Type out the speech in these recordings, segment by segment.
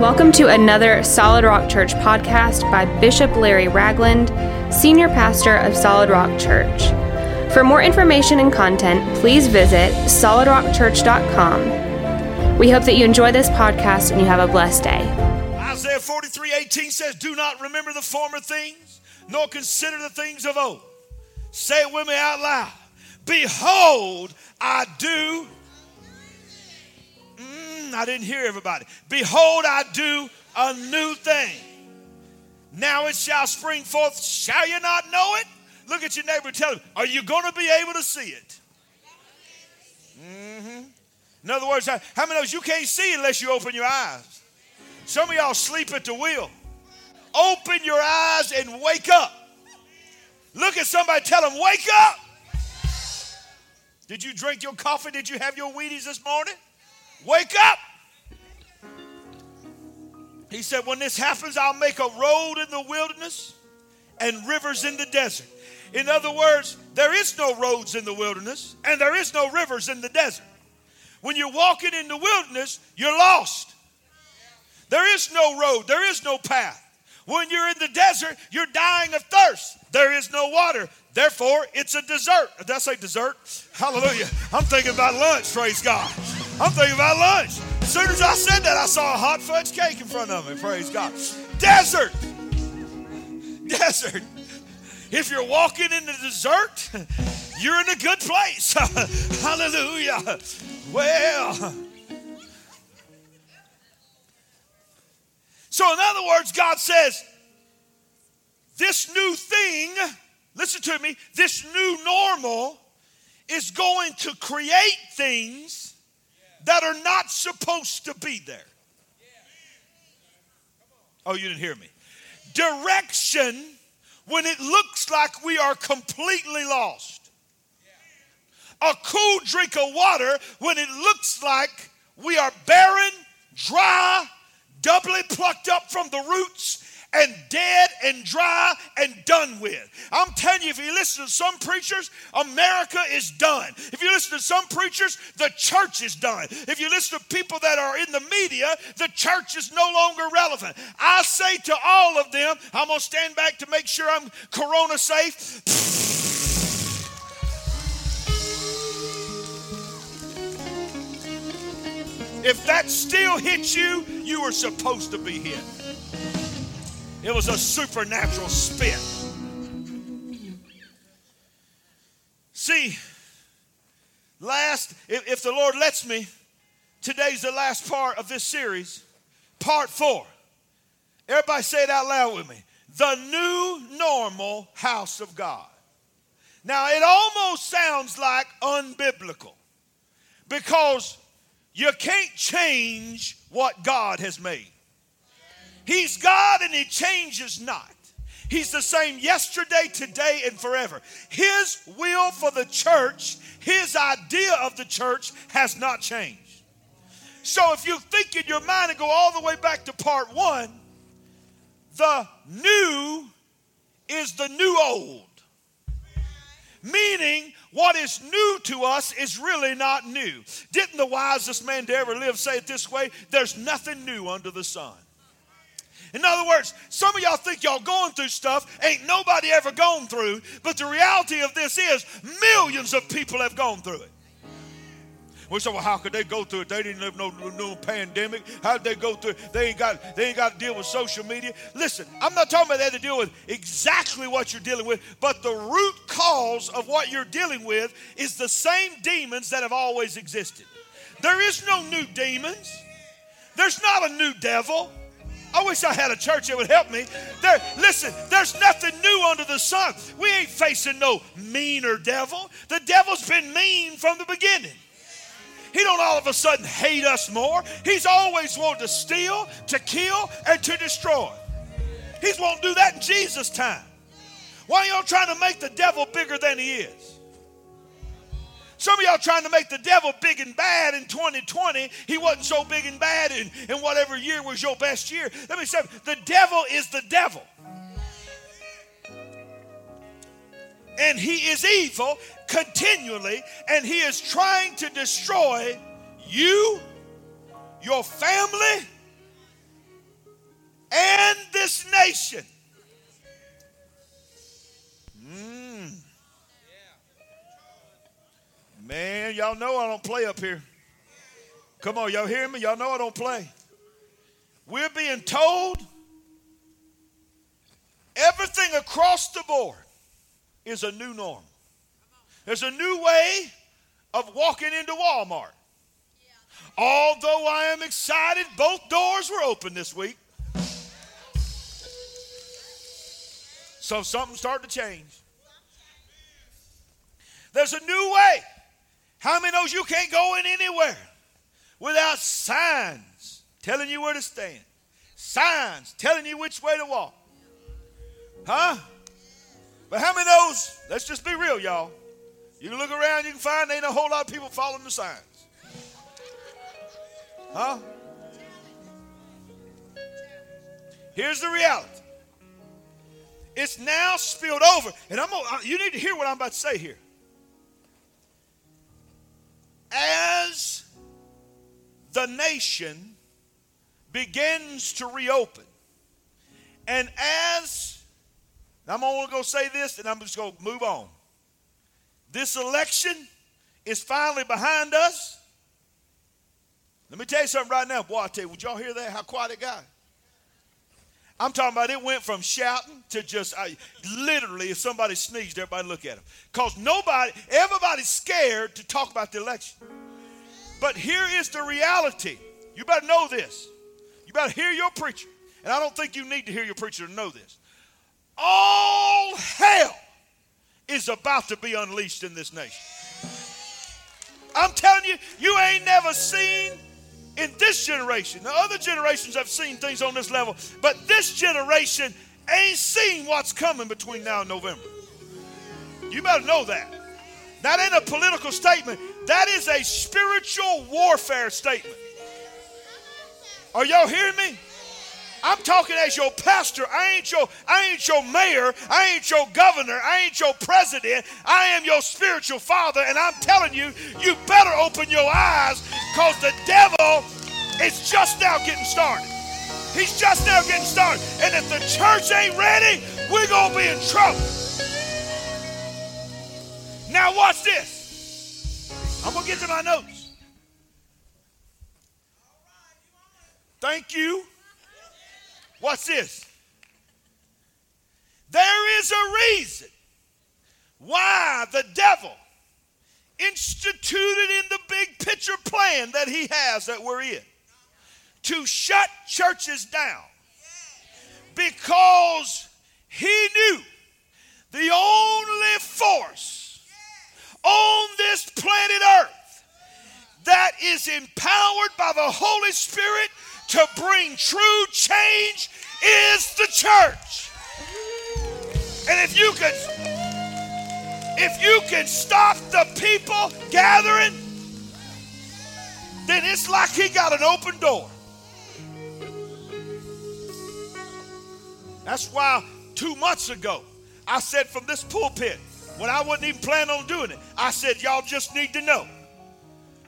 Welcome to another Solid Rock Church podcast by Bishop Larry Ragland, Senior Pastor of Solid Rock Church. For more information and content, please visit solidrockchurch.com. We hope that you enjoy this podcast and you have a blessed day. Isaiah 43 18 says, Do not remember the former things, nor consider the things of old. Say it with me out loud. Behold, I do I didn't hear everybody. Behold, I do a new thing. Now it shall spring forth. Shall you not know it? Look at your neighbor tell him, Are you going to be able to see it? Mm-hmm. In other words, how many of you can't see unless you open your eyes? Some of y'all sleep at the wheel. Open your eyes and wake up. Look at somebody, tell them, Wake up. Did you drink your coffee? Did you have your Wheaties this morning? Wake up. He said, When this happens, I'll make a road in the wilderness and rivers in the desert. In other words, there is no roads in the wilderness and there is no rivers in the desert. When you're walking in the wilderness, you're lost. There is no road, there is no path. When you're in the desert, you're dying of thirst. There is no water. Therefore, it's a desert. Did I say dessert? Hallelujah. I'm thinking about lunch, praise God. I'm thinking about lunch. Soon as I said that, I saw a hot fudge cake in front of me. Praise God. Desert. Desert. If you're walking in the desert, you're in a good place. Hallelujah. Well, so in other words, God says, this new thing, listen to me, this new normal is going to create things that are not supposed to be there. Oh, you didn't hear me. Direction when it looks like we are completely lost. A cool drink of water when it looks like we are barren, dry, doubly plucked up from the roots, and dead and dry and done with. I'm telling you, if you listen to some preachers, America is done. If you listen to some preachers, the church is done. If you listen to people that are in the media, the church is no longer relevant. I say to all of them, I'm going to stand back to make sure I'm corona safe. If that still hits you, you were supposed to be hit. It was a supernatural spit. See, last, if, if the Lord lets me, today's the last part of this series, part four. Everybody say it out loud with me. The new normal house of God. Now, it almost sounds like unbiblical because you can't change what God has made. He's God and He changes not. He's the same yesterday, today, and forever. His will for the church, His idea of the church has not changed. So if you think in your mind and go all the way back to part one, the new is the new old. Meaning, what is new to us is really not new. Didn't the wisest man to ever live say it this way? There's nothing new under the sun. In other words, some of y'all think y'all going through stuff ain't nobody ever gone through, but the reality of this is millions of people have gone through it. We say, well, how could they go through it? They didn't live no, no pandemic. How did they go through it? They ain't got they ain't got to deal with social media. Listen, I'm not talking about they had to deal with exactly what you're dealing with, but the root cause of what you're dealing with is the same demons that have always existed. There is no new demons. There's not a new devil. I wish I had a church that would help me. There, listen, there's nothing new under the sun. We ain't facing no meaner devil. The devil's been mean from the beginning. He don't all of a sudden hate us more. He's always wanted to steal, to kill, and to destroy. He's won't do that in Jesus' time. Why are y'all trying to make the devil bigger than he is? Some of y'all trying to make the devil big and bad in 2020. He wasn't so big and bad in, in whatever year was your best year. Let me say, the devil is the devil. And he is evil continually, and he is trying to destroy you, your family, and this nation. Man, y'all know I don't play up here. Come on, y'all hear me? Y'all know I don't play. We're being told everything across the board is a new norm. There's a new way of walking into Walmart. Although I am excited, both doors were open this week. So something started to change. There's a new way. How many knows you can't go in anywhere without signs telling you where to stand? Signs telling you which way to walk. Huh? But how many knows? Let's just be real, y'all. You can look around, you can find ain't a whole lot of people following the signs. Huh? Here's the reality. It's now spilled over, and I'm gonna, uh, you need to hear what I'm about to say here. As the nation begins to reopen, and as I'm only going to say this, and I'm just going to move on. This election is finally behind us. Let me tell you something right now. Boy, I tell you, would y'all hear that? How quiet it got? I'm talking about it went from shouting to just I, literally, if somebody sneezed, everybody look at them. Because nobody, everybody's scared to talk about the election. But here is the reality. You better know this. You better hear your preacher. And I don't think you need to hear your preacher to know this. All hell is about to be unleashed in this nation. I'm telling you, you ain't never seen in this generation. The other generations have seen things on this level, but this generation ain't seen what's coming between now and November. You better know that. That ain't a political statement, that is a spiritual warfare statement. Are y'all hearing me? I'm talking as your pastor. I ain't your, I ain't your mayor. I ain't your governor. I ain't your president. I am your spiritual father. And I'm telling you, you better open your eyes because the devil is just now getting started. He's just now getting started. And if the church ain't ready, we're going to be in trouble. Now, watch this. I'm going to get to my notes. Thank you. What's this? There is a reason why the devil instituted in the big picture plan that he has that we're in to shut churches down because he knew the only force on this planet earth that is empowered by the Holy Spirit to bring true change is the church. And if you could if you can stop the people gathering, then it's like he got an open door. That's why two months ago I said from this pulpit, when I wasn't even planning on doing it, I said, Y'all just need to know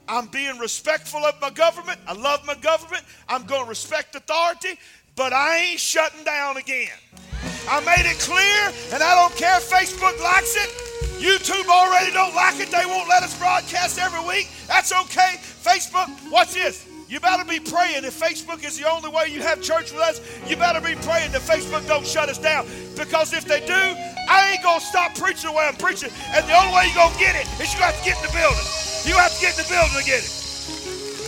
I'm being respectful of my government. I love my government. I'm going to respect authority, but I ain't shutting down again. I made it clear, and I don't care if Facebook likes it. YouTube already don't like it. They won't let us broadcast every week. That's okay. Facebook, watch this. You better be praying if Facebook is the only way you have church with us. You better be praying that Facebook don't shut us down. Because if they do, I ain't gonna stop preaching the way I'm preaching. And the only way you're gonna get it is you got to get in the building. You have to get in the building to get it.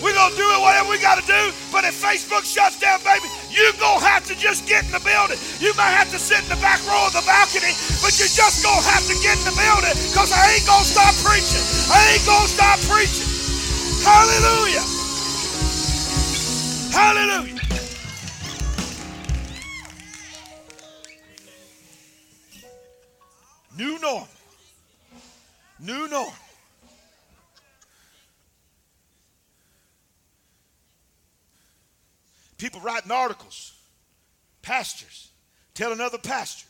We're going to do it whatever we got to do, but if Facebook shuts down, baby, you're going to have to just get in the building. You might have to sit in the back row of the balcony, but you're just going to have to get in the building because I ain't going to stop preaching. I ain't going to stop preaching. Hallelujah. Hallelujah. New norm. New norm. People writing articles, pastors telling other pastors,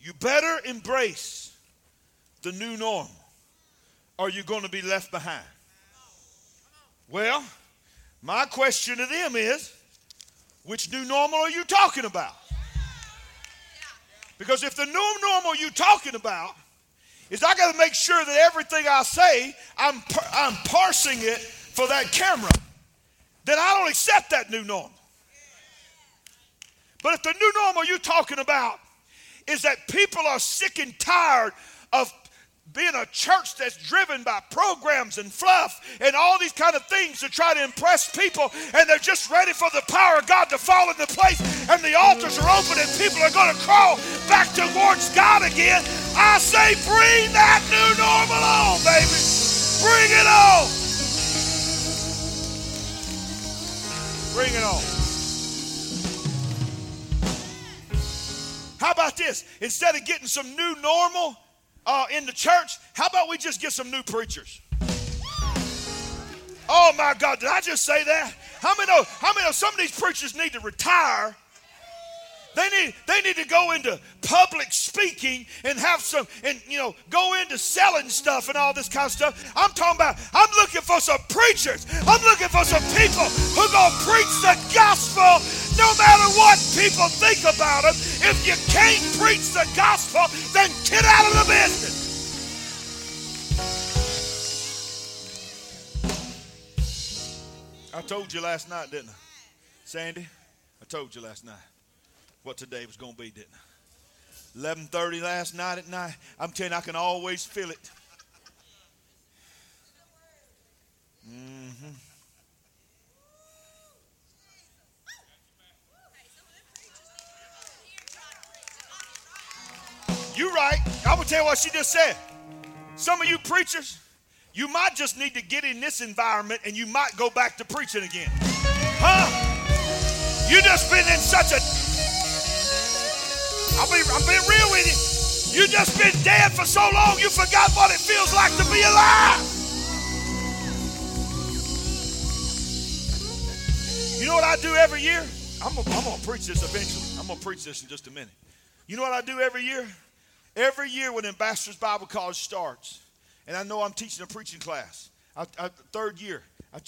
you better embrace the new normal or you're going to be left behind. Well, my question to them is Which new normal are you talking about? Because if the new normal you're talking about is I got to make sure that everything I say, I'm, I'm parsing it for that camera, then I don't accept that new normal. But if the new normal you're talking about is that people are sick and tired of being a church that's driven by programs and fluff and all these kind of things to try to impress people and they're just ready for the power of God to fall into place and the altars are open and people are going to crawl back towards God again. I say bring that new normal on, baby. Bring it on. Bring it on. How about this? Instead of getting some new normal, uh, in the church, how about we just get some new preachers? Oh my God, did I just say that? How many know, how many know some of these preachers need to retire? They need, they need to go into public speaking and have some, and you know, go into selling stuff and all this kind of stuff. I'm talking about, I'm looking for some preachers. I'm looking for some people who going to preach the gospel no matter what people think about them. If you can't preach the gospel, then get out of the business. I told you last night, didn't I? Sandy, I told you last night what today was going to be, didn't I? 11:30 last night at night. I'm telling you, I can always feel it. Mm-hmm. You right. I will tell you what she just said. Some of you preachers, you might just need to get in this environment and you might go back to preaching again. Huh? You just been in such a I'll be, I'm being real with you. You just been dead for so long you forgot what it feels like to be alive. You know what I do every year? I'm gonna, I'm gonna preach this eventually. I'm gonna preach this in just a minute. You know what I do every year? Every year when Ambassadors Bible College starts, and I know I'm teaching a preaching class, I, I, third year, I,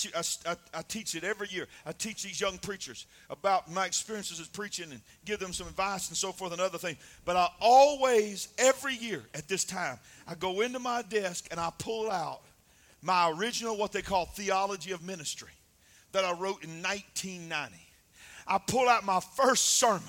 I, I, teach it every year. I teach these young preachers about my experiences as preaching and give them some advice and so forth and other things. But I always, every year at this time, I go into my desk and I pull out my original, what they call theology of ministry that I wrote in 1990. I pull out my first sermon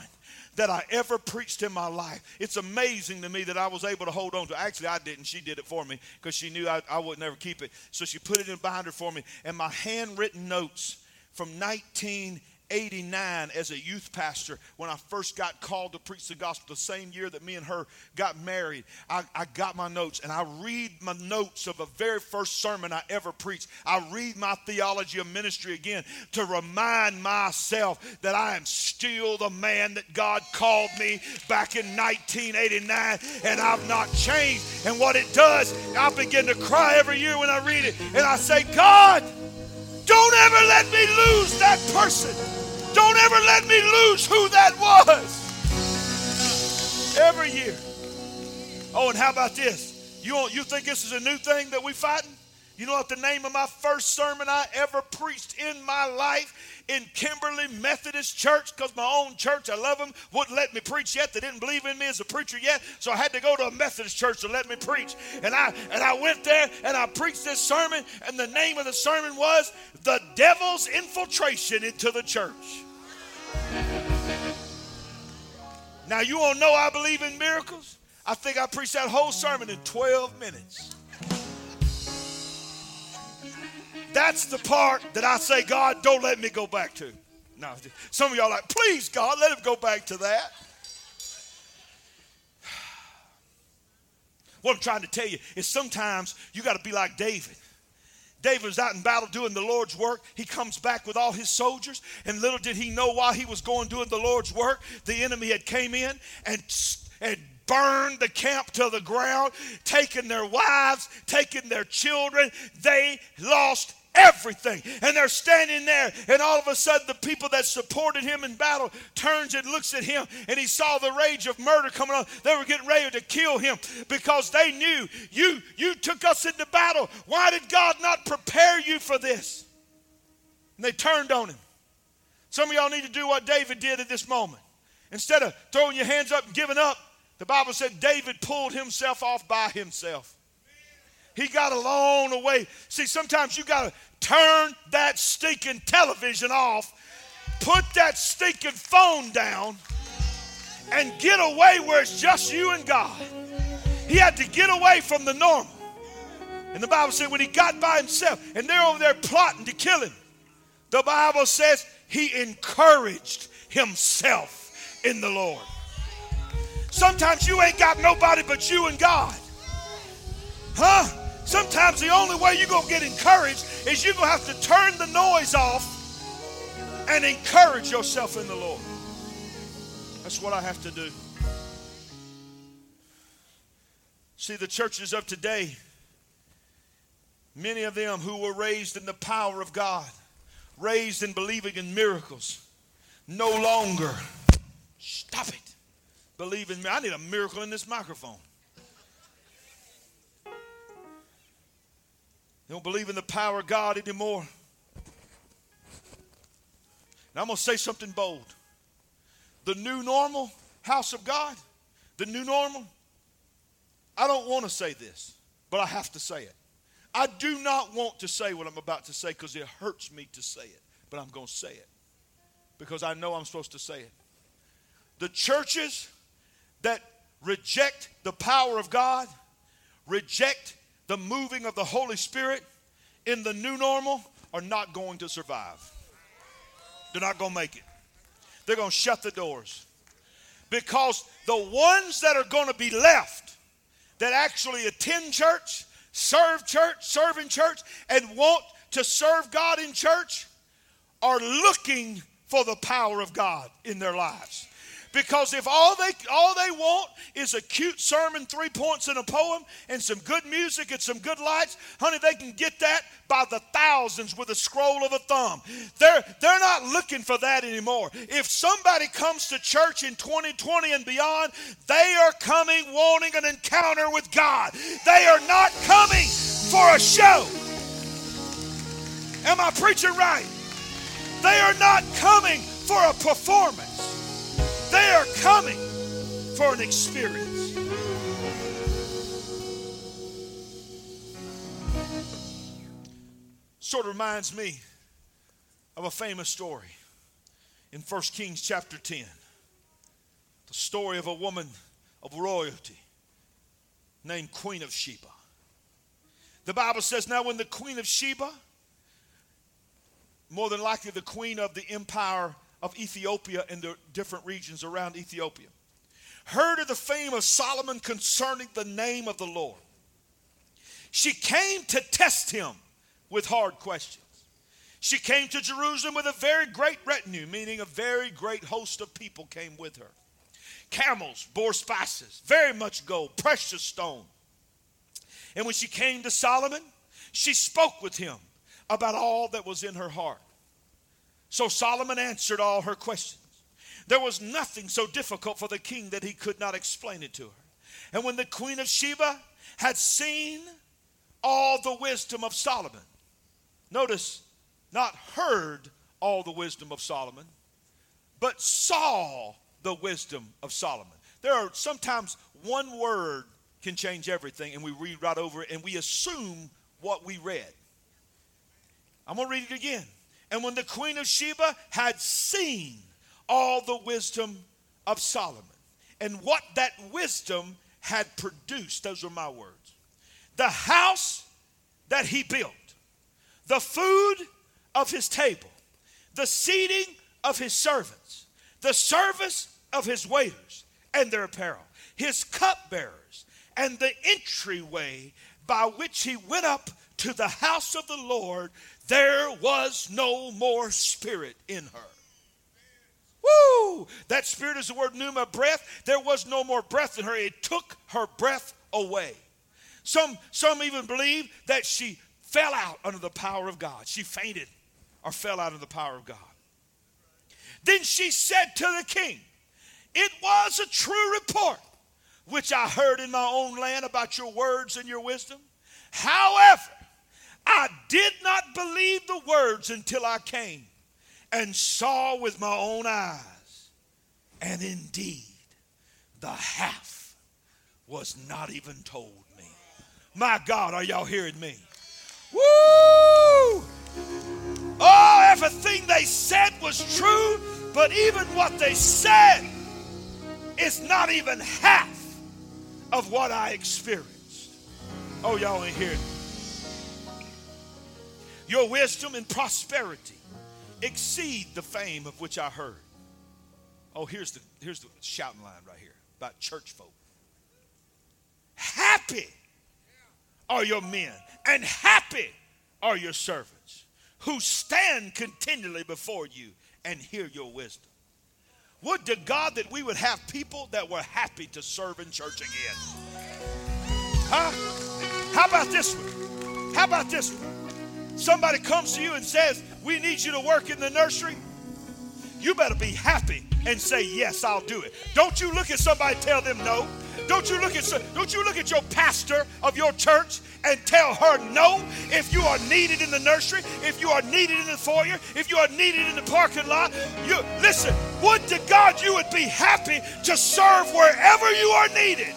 that I ever preached in my life. It's amazing to me that I was able to hold on to. Actually, I didn't. She did it for me because she knew I, I would never keep it. So she put it in a binder for me. And my handwritten notes from 19 89 as a youth pastor when I first got called to preach the gospel, the same year that me and her got married. I, I, got my notes and I read my notes of the very first sermon I ever preached. I read my theology of ministry again to remind myself that I am still the man that God called me back in 1989 and I've not changed. And what it does, I begin to cry every year when I read it and I say, God, don't ever let me lose that person. Don't ever let me lose who that was. Every year. Oh, and how about this? You, you think this is a new thing that we fighting? You know what the name of my first sermon I ever preached in my life in Kimberly Methodist Church because my own church, I love them, wouldn't let me preach yet. They didn't believe in me as a preacher yet, so I had to go to a Methodist church to let me preach. And I and I went there and I preached this sermon, and the name of the sermon was "The Devil's Infiltration into the Church." Now you all know I believe in miracles. I think I preached that whole sermon in 12 minutes. That's the part that I say, God, don't let me go back to. No, some of y'all like, please, God, let him go back to that. What I'm trying to tell you is sometimes you got to be like David. David was out in battle doing the Lord's work. He comes back with all his soldiers, and little did he know while he was going doing the Lord's work, the enemy had came in and, and burned the camp to the ground, taking their wives, taking their children. They lost everything. And they're standing there, and all of a sudden, the people that supported him in battle turns and looks at him, and he saw the rage of murder coming on. They were getting ready to kill him because they knew you you took us into battle. Why did God not prepare you for this? And they turned on him. Some of y'all need to do what David did at this moment. Instead of throwing your hands up and giving up, the Bible said David pulled himself off by himself. He got a long way. See, sometimes you got to turn that stinking television off, put that stinking phone down, and get away where it's just you and God. He had to get away from the normal. And the Bible said when he got by himself and they're over there plotting to kill him, the Bible says he encouraged himself in the Lord. Sometimes you ain't got nobody but you and God. Huh? Sometimes the only way you're going to get encouraged is you're going to have to turn the noise off and encourage yourself in the Lord. That's what I have to do. See, the churches of today, many of them who were raised in the power of God, raised in believing in miracles, no longer, stop it, believe in me. I need a miracle in this microphone. Don't believe in the power of God anymore. Now I'm going to say something bold. The new normal, house of God, the new normal, I don't want to say this, but I have to say it. I do not want to say what I'm about to say because it hurts me to say it, but I'm going to say it because I know I'm supposed to say it. The churches that reject the power of God, reject the moving of the Holy Spirit in the new normal are not going to survive. They're not going to make it. They're going to shut the doors. Because the ones that are going to be left that actually attend church, serve church, serve in church, and want to serve God in church are looking for the power of God in their lives. Because if all they all they want is a cute sermon, three points in a poem, and some good music and some good lights, honey, they can get that by the thousands with a scroll of a thumb. They're they're not looking for that anymore. If somebody comes to church in 2020 and beyond, they are coming wanting an encounter with God. They are not coming for a show. Am I preaching right? They are not coming for a performance. They are coming for an experience. Sort of reminds me of a famous story in 1 Kings chapter 10. The story of a woman of royalty named Queen of Sheba. The Bible says, Now, when the Queen of Sheba, more than likely the queen of the empire of Ethiopia and the different regions around Ethiopia, heard of the fame of Solomon concerning the name of the Lord. She came to test him with hard questions. She came to Jerusalem with a very great retinue, meaning a very great host of people came with her. Camels bore spices, very much gold, precious stone. And when she came to Solomon, she spoke with him about all that was in her heart. So Solomon answered all her questions. There was nothing so difficult for the king that he could not explain it to her. And when the queen of Sheba had seen all the wisdom of Solomon, notice, not heard all the wisdom of Solomon, but saw the wisdom of Solomon. There are sometimes one word can change everything, and we read right over it and we assume what we read. I'm going to read it again. And when the queen of Sheba had seen all the wisdom of Solomon and what that wisdom had produced, those are my words. The house that he built, the food of his table, the seating of his servants, the service of his waiters and their apparel, his cupbearers, and the entryway by which he went up to the house of the Lord there was no more spirit in her. Woo! That spirit is the word pneuma, breath. There was no more breath in her. It took her breath away. Some, some even believe that she fell out under the power of God. She fainted or fell out of the power of God. Then she said to the king, It was a true report which I heard in my own land about your words and your wisdom. However, I did not believe the words until I came and saw with my own eyes. And indeed, the half was not even told me. My God, are y'all hearing me? Woo! Oh, everything they said was true, but even what they said is not even half of what I experienced. Oh, y'all ain't hearing me. Your wisdom and prosperity exceed the fame of which I heard. Oh, here's the here's the shouting line right here about church folk. Happy are your men, and happy are your servants who stand continually before you and hear your wisdom. Would to God that we would have people that were happy to serve in church again. Huh? How about this one? How about this one? Somebody comes to you and says, We need you to work in the nursery. You better be happy and say, Yes, I'll do it. Don't you look at somebody tell them no. Don't you look at don't you look at your pastor of your church and tell her no if you are needed in the nursery, if you are needed in the foyer, if you are needed in the parking lot. You listen, would to God you would be happy to serve wherever you are needed.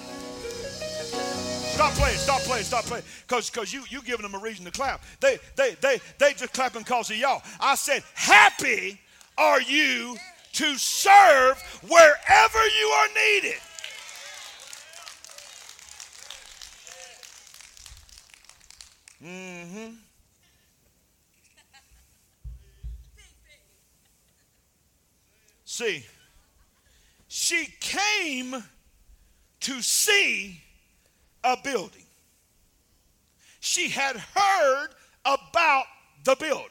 Stop playing, stop playing, stop playing. Because because you you giving them a reason to clap. They they they they just clapping because of y'all. I said, happy are you to serve wherever you are needed. Mm-hmm. See, she came to see a building. She had heard about the building.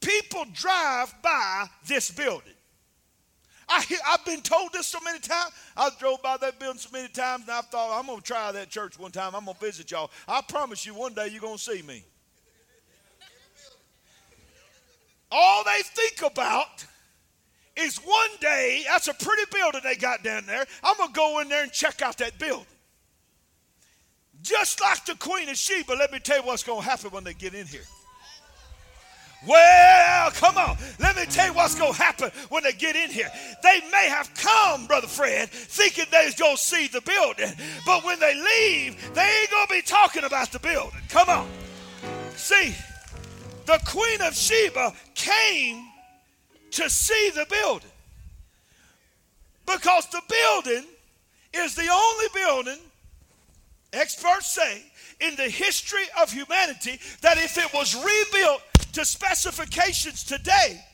People drive by this building. I, I've been told this so many times. I drove by that building so many times, and I thought, I'm going to try that church one time. I'm going to visit y'all. I promise you, one day you're going to see me. All they think about is one day, that's a pretty building they got down there. I'm going to go in there and check out that building. Just like the Queen of Sheba, let me tell you what's going to happen when they get in here. Well, come on. Let me tell you what's going to happen when they get in here. They may have come, Brother Fred, thinking they was going to see the building. But when they leave, they ain't going to be talking about the building. Come on. See, the Queen of Sheba came to see the building. Because the building is the only building, experts say, in the history of humanity that if it was rebuilt to specifications today,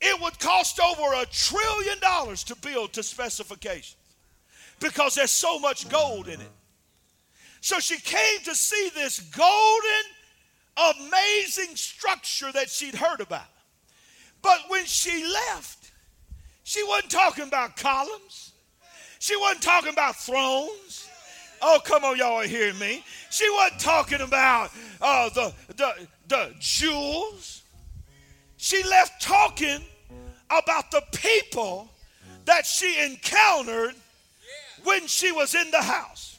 it would cost over a trillion dollars to build to specifications because there's so much gold in it. So she came to see this golden, amazing structure that she'd heard about. But when she left, she wasn't talking about columns. She wasn't talking about thrones. Oh, come on, y'all are hearing me. She wasn't talking about uh, the, the, the jewels. She left talking about the people that she encountered when she was in the house.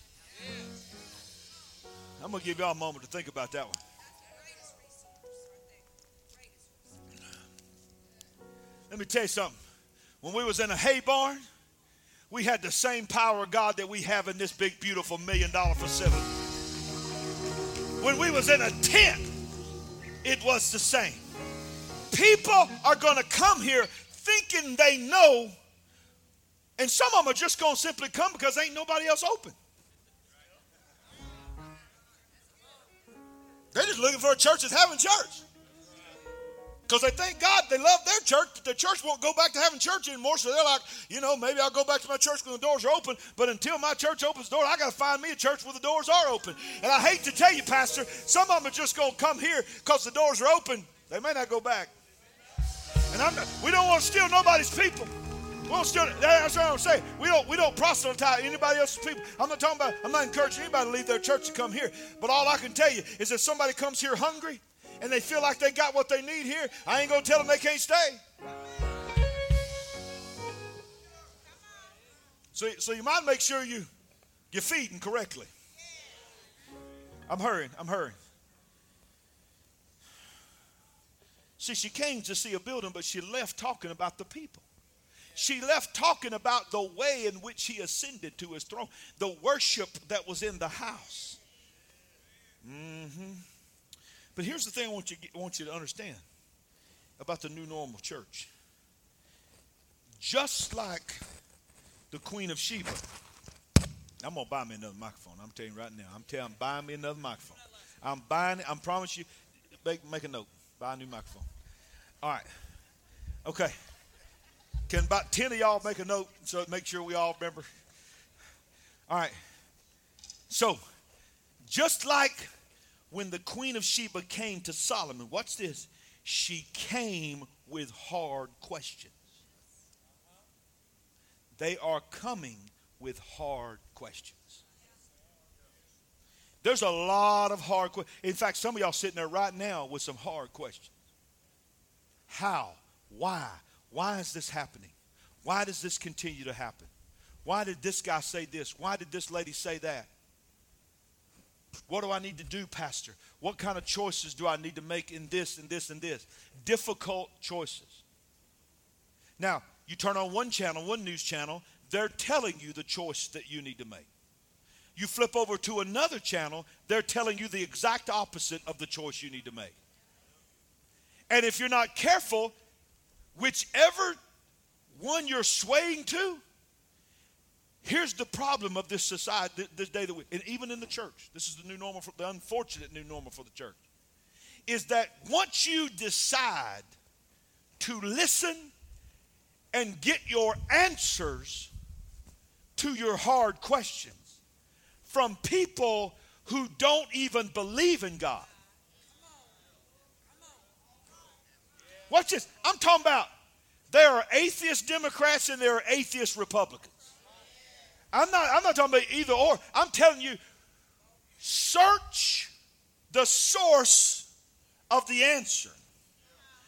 I'm going to give y'all a moment to think about that one. Let me tell you something. When we was in a hay barn, we had the same power of God that we have in this big, beautiful million dollar facility. When we was in a tent, it was the same. People are going to come here thinking they know, and some of them are just going to simply come because ain't nobody else open. They're just looking for a church that's having church. Because they thank God they love their church, but the church won't go back to having church anymore. So they're like, you know, maybe I'll go back to my church when the doors are open. But until my church opens the door, I got to find me a church where the doors are open. And I hate to tell you, Pastor, some of them are just going to come here because the doors are open. They may not go back. And I'm not, we don't want to steal nobody's people. We don't steal. That's what I'm saying. We don't we don't proselytize anybody else's people. I'm not talking about. I'm not encouraging anybody to leave their church to come here. But all I can tell you is if somebody comes here hungry and they feel like they got what they need here, I ain't going to tell them they can't stay. So, so you might make sure you, you're feeding correctly. I'm hurrying. I'm hurrying. See, she came to see a building, but she left talking about the people. She left talking about the way in which he ascended to his throne, the worship that was in the house. Mm-hmm. But here's the thing I want you, want you to understand about the new normal church. Just like the Queen of Sheba, I'm gonna buy me another microphone. I'm telling you right now. I'm telling, buy me another microphone. I'm buying it. I promise you. Make, make a note. Buy a new microphone. All right. Okay. Can about 10 of y'all make a note so make sure we all remember? All right. So, just like when the Queen of Sheba came to Solomon, watch this. She came with hard questions. They are coming with hard questions. There's a lot of hard questions. In fact, some of y'all sitting there right now with some hard questions. How? Why? Why is this happening? Why does this continue to happen? Why did this guy say this? Why did this lady say that? What do I need to do, Pastor? What kind of choices do I need to make in this and this and this? Difficult choices. Now, you turn on one channel, one news channel, they're telling you the choice that you need to make. You flip over to another channel, they're telling you the exact opposite of the choice you need to make. And if you're not careful, whichever one you're swaying to, here's the problem of this society, this day that we, and even in the church, this is the new normal, for, the unfortunate new normal for the church, is that once you decide to listen and get your answers to your hard questions from people who don't even believe in God. Watch this. I'm talking about there are atheist Democrats and there are atheist Republicans. I'm not, I'm not talking about either or. I'm telling you, search the source of the answer.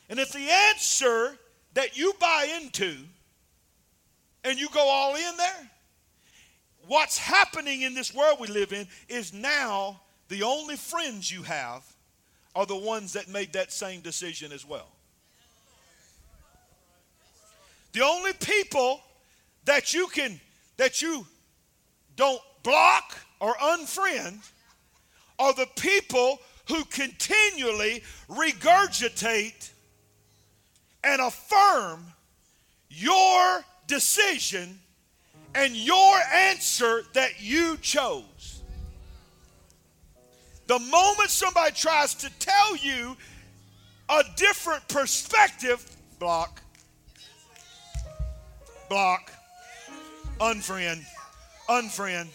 And if the answer that you buy into and you go all in there, what's happening in this world we live in is now the only friends you have are the ones that made that same decision as well. The only people that you can that you don't block or unfriend are the people who continually regurgitate and affirm your decision and your answer that you chose. The moment somebody tries to tell you a different perspective, block, block, unfriend, unfriend.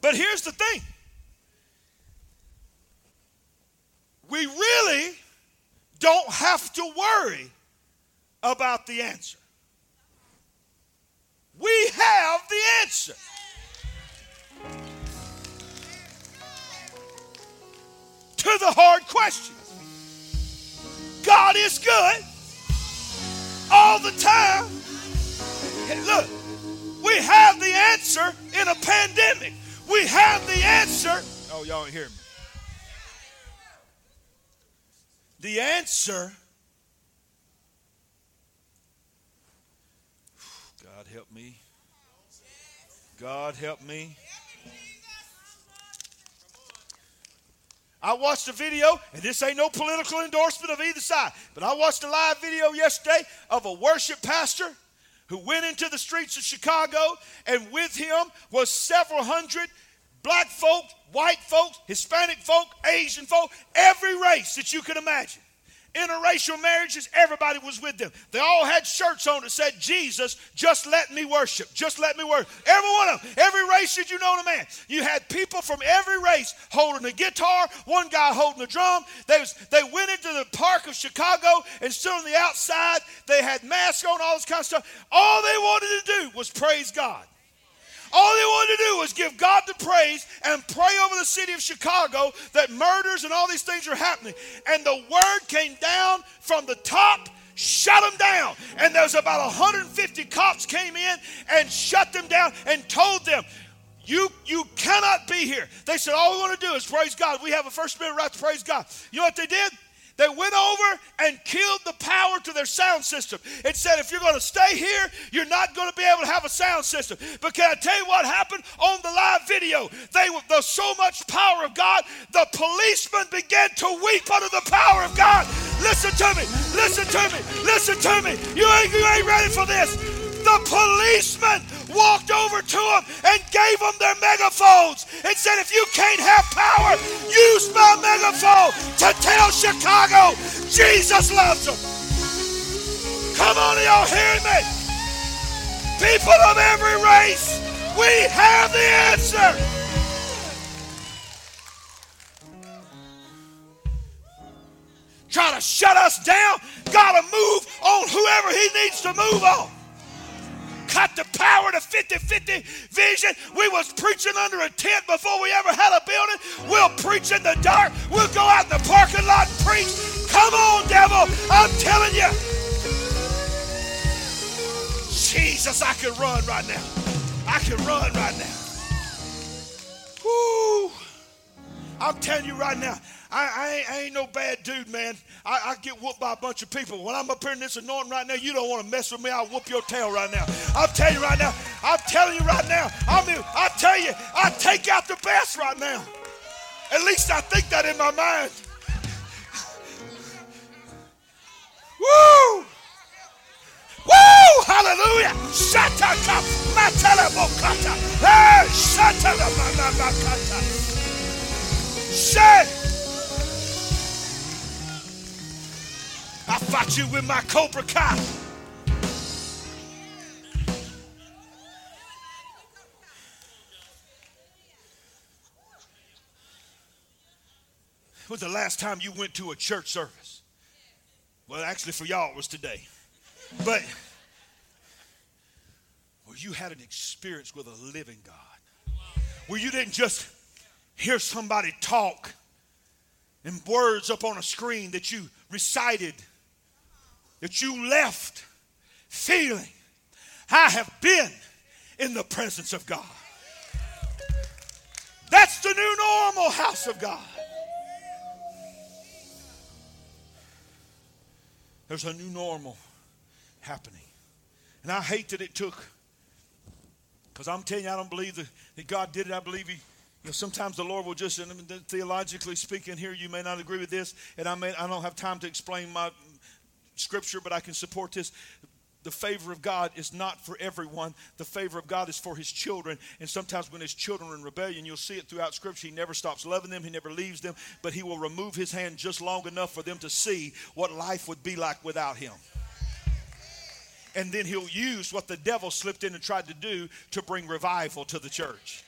But here's the thing we really don't have to worry about the answer. We have the answer. To the hard questions. God is good all the time. Look, we have the answer in a pandemic. We have the answer. Oh, y'all hear me. The answer, God help me. God help me. I watched a video, and this ain't no political endorsement of either side, but I watched a live video yesterday of a worship pastor who went into the streets of Chicago, and with him was several hundred black folk, white folks, Hispanic folk, Asian folk, every race that you can imagine. Interracial marriages, everybody was with them. They all had shirts on that said, Jesus, just let me worship. Just let me worship. Every one of them. Every race that you know to man. You had people from every race holding a guitar, one guy holding a drum. They, was, they went into the park of Chicago and stood on the outside. They had masks on, all this kind of stuff. All they wanted to do was praise God. All they wanted to do was give God the praise and pray over the city of Chicago that murders and all these things are happening. And the word came down from the top shut them down. And there was about 150 cops came in and shut them down and told them, You, you cannot be here. They said, all we want to do is praise God. We have a First Amendment right to praise God. You know what they did? They went over and killed the power to their sound system. It said, if you're going to stay here, you're not going to be able to have a sound system. But can I tell you what happened on the live video? They there's so much power of God, the policemen began to weep under the power of God. Listen to me, listen to me, listen to me. You ain't, you ain't ready for this. The policemen walked over to them and gave them their megaphones and said, if you can't have power, use my megaphone to tell Chicago Jesus loves them. Come on, y'all hear me? People of every race, we have the answer. Try to shut us down, gotta move on whoever he needs to move on cut the power to 50-50 vision. We was preaching under a tent before we ever had a building. We'll preach in the dark. We'll go out in the parking lot and preach. Come on, devil. I'm telling you. Jesus, I can run right now. I can run right now. Woo. I'm telling you right now, I, I, ain't, I, ain't, no bad dude, man. I, I, get whooped by a bunch of people. When I'm up here in this anointing right now, you don't want to mess with me. I'll whoop your tail right now. I'm telling you right now. I'm telling you right now. I mean, I'll tell you, I take out the best right now. At least I think that in my mind. Woo! Woo! Hallelujah! Shataka matalabokata. Hey, shatalabakata. Say. I fought you with my Cobra Kai. When was the last time you went to a church service? Well, actually, for y'all, it was today. But where you had an experience with a living God, where you didn't just hear somebody talk in words up on a screen that you recited that you left feeling, I have been in the presence of God. That's the new normal house of God. There's a new normal happening. And I hate that it took, because I'm telling you, I don't believe that, that God did it. I believe He you know, sometimes the Lord will just, theologically speaking, here you may not agree with this, and I may I don't have time to explain my scripture, but I can support this. The favor of God is not for everyone. The favor of God is for his children. And sometimes when his children are in rebellion, you'll see it throughout scripture. He never stops loving them, he never leaves them, but he will remove his hand just long enough for them to see what life would be like without him. And then he'll use what the devil slipped in and tried to do to bring revival to the church.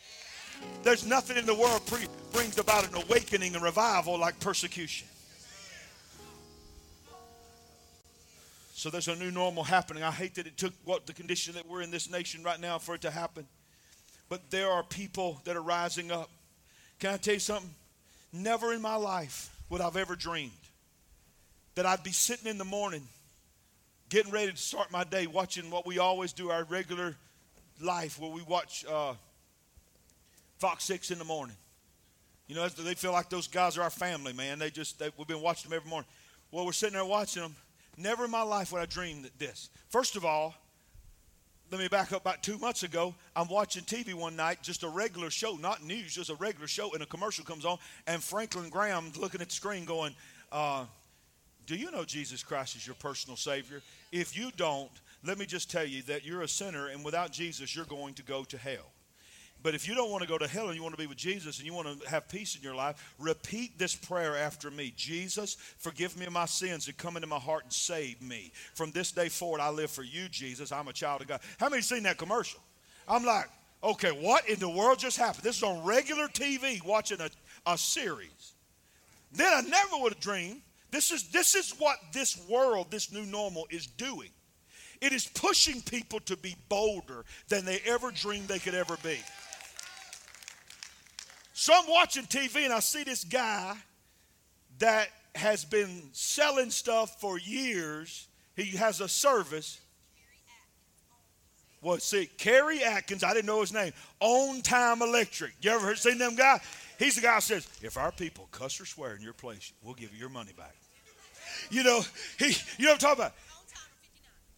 There's nothing in the world pre- brings about an awakening and revival like persecution. So there's a new normal happening. I hate that it took what the condition that we're in this nation right now for it to happen. But there are people that are rising up. Can I tell you something? Never in my life would I've ever dreamed that I'd be sitting in the morning getting ready to start my day watching what we always do our regular life where we watch uh, Fox 6 in the morning. You know, they feel like those guys are our family, man. They just, they, we've been watching them every morning. Well, we're sitting there watching them Never in my life would I dream that this. First of all, let me back up about two months ago. I'm watching TV one night, just a regular show, not news, just a regular show, and a commercial comes on, and Franklin Graham looking at the screen going, uh, Do you know Jesus Christ is your personal Savior? If you don't, let me just tell you that you're a sinner, and without Jesus, you're going to go to hell. But if you don't want to go to hell and you want to be with Jesus and you want to have peace in your life, repeat this prayer after me Jesus, forgive me of my sins and come into my heart and save me. From this day forward, I live for you, Jesus. I'm a child of God. How many seen that commercial? I'm like, okay, what in the world just happened? This is on regular TV watching a, a series. Then I never would have dreamed. This is, this is what this world, this new normal, is doing. It is pushing people to be bolder than they ever dreamed they could ever be. So I'm watching TV and I see this guy that has been selling stuff for years. He has a service. Well, see, Kerry Atkins, I didn't know his name, On Time Electric. You ever heard, seen them guy? He's the guy who says, if our people cuss or swear in your place, we'll give you your money back. You know, he, you know what I'm talking about?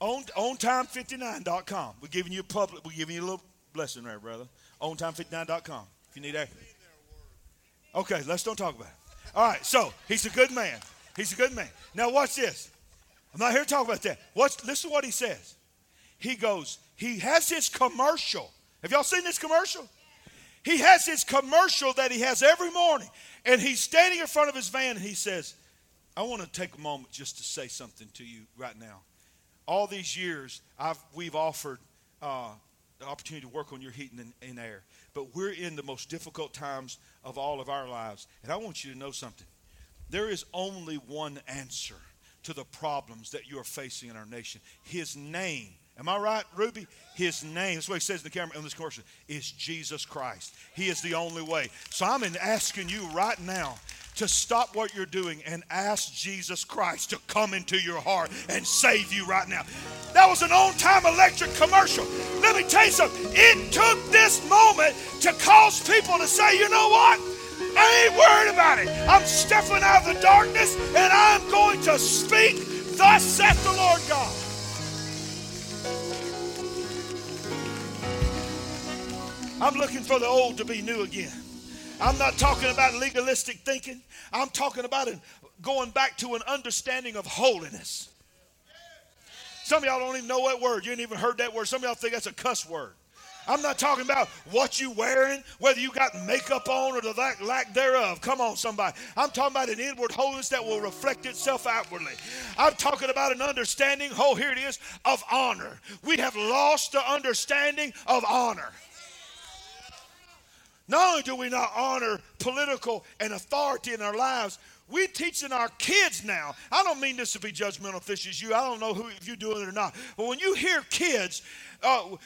On, OnTime59.com. We're giving you a public, we're giving you a little blessing there, brother. OnTime59.com if you need that. Okay, let's don't talk about it. All right, so he's a good man. He's a good man. Now watch this. I'm not here to talk about that. Watch, listen to what he says. He goes, he has his commercial. Have y'all seen this commercial? He has his commercial that he has every morning. And he's standing in front of his van and he says, I want to take a moment just to say something to you right now. All these years, I've, we've offered uh, the opportunity to work on your heating and, and air. But we're in the most difficult times of all of our lives. And I want you to know something. There is only one answer to the problems that you are facing in our nation. His name Am I right, Ruby? His name, that's what he says in the camera in this course, is Jesus Christ. He is the only way. So I'm asking you right now to stop what you're doing and ask Jesus Christ to come into your heart and save you right now. That was an on time electric commercial. Let me tell you something. It took this moment to cause people to say, you know what? I ain't worried about it. I'm stepping out of the darkness and I'm going to speak, thus saith the Lord God. I'm looking for the old to be new again. I'm not talking about legalistic thinking. I'm talking about going back to an understanding of holiness. Some of y'all don't even know that word. You ain't even heard that word. Some of y'all think that's a cuss word. I'm not talking about what you wearing, whether you got makeup on or the lack, lack thereof. Come on, somebody. I'm talking about an inward holiness that will reflect itself outwardly. I'm talking about an understanding, oh, here it is, of honor. We have lost the understanding of honor. Not only do we not honor political and authority in our lives, we're teaching our kids now. I don't mean this to be judgmental if this is you. I don't know who if you're doing it or not. But when you hear kids uh,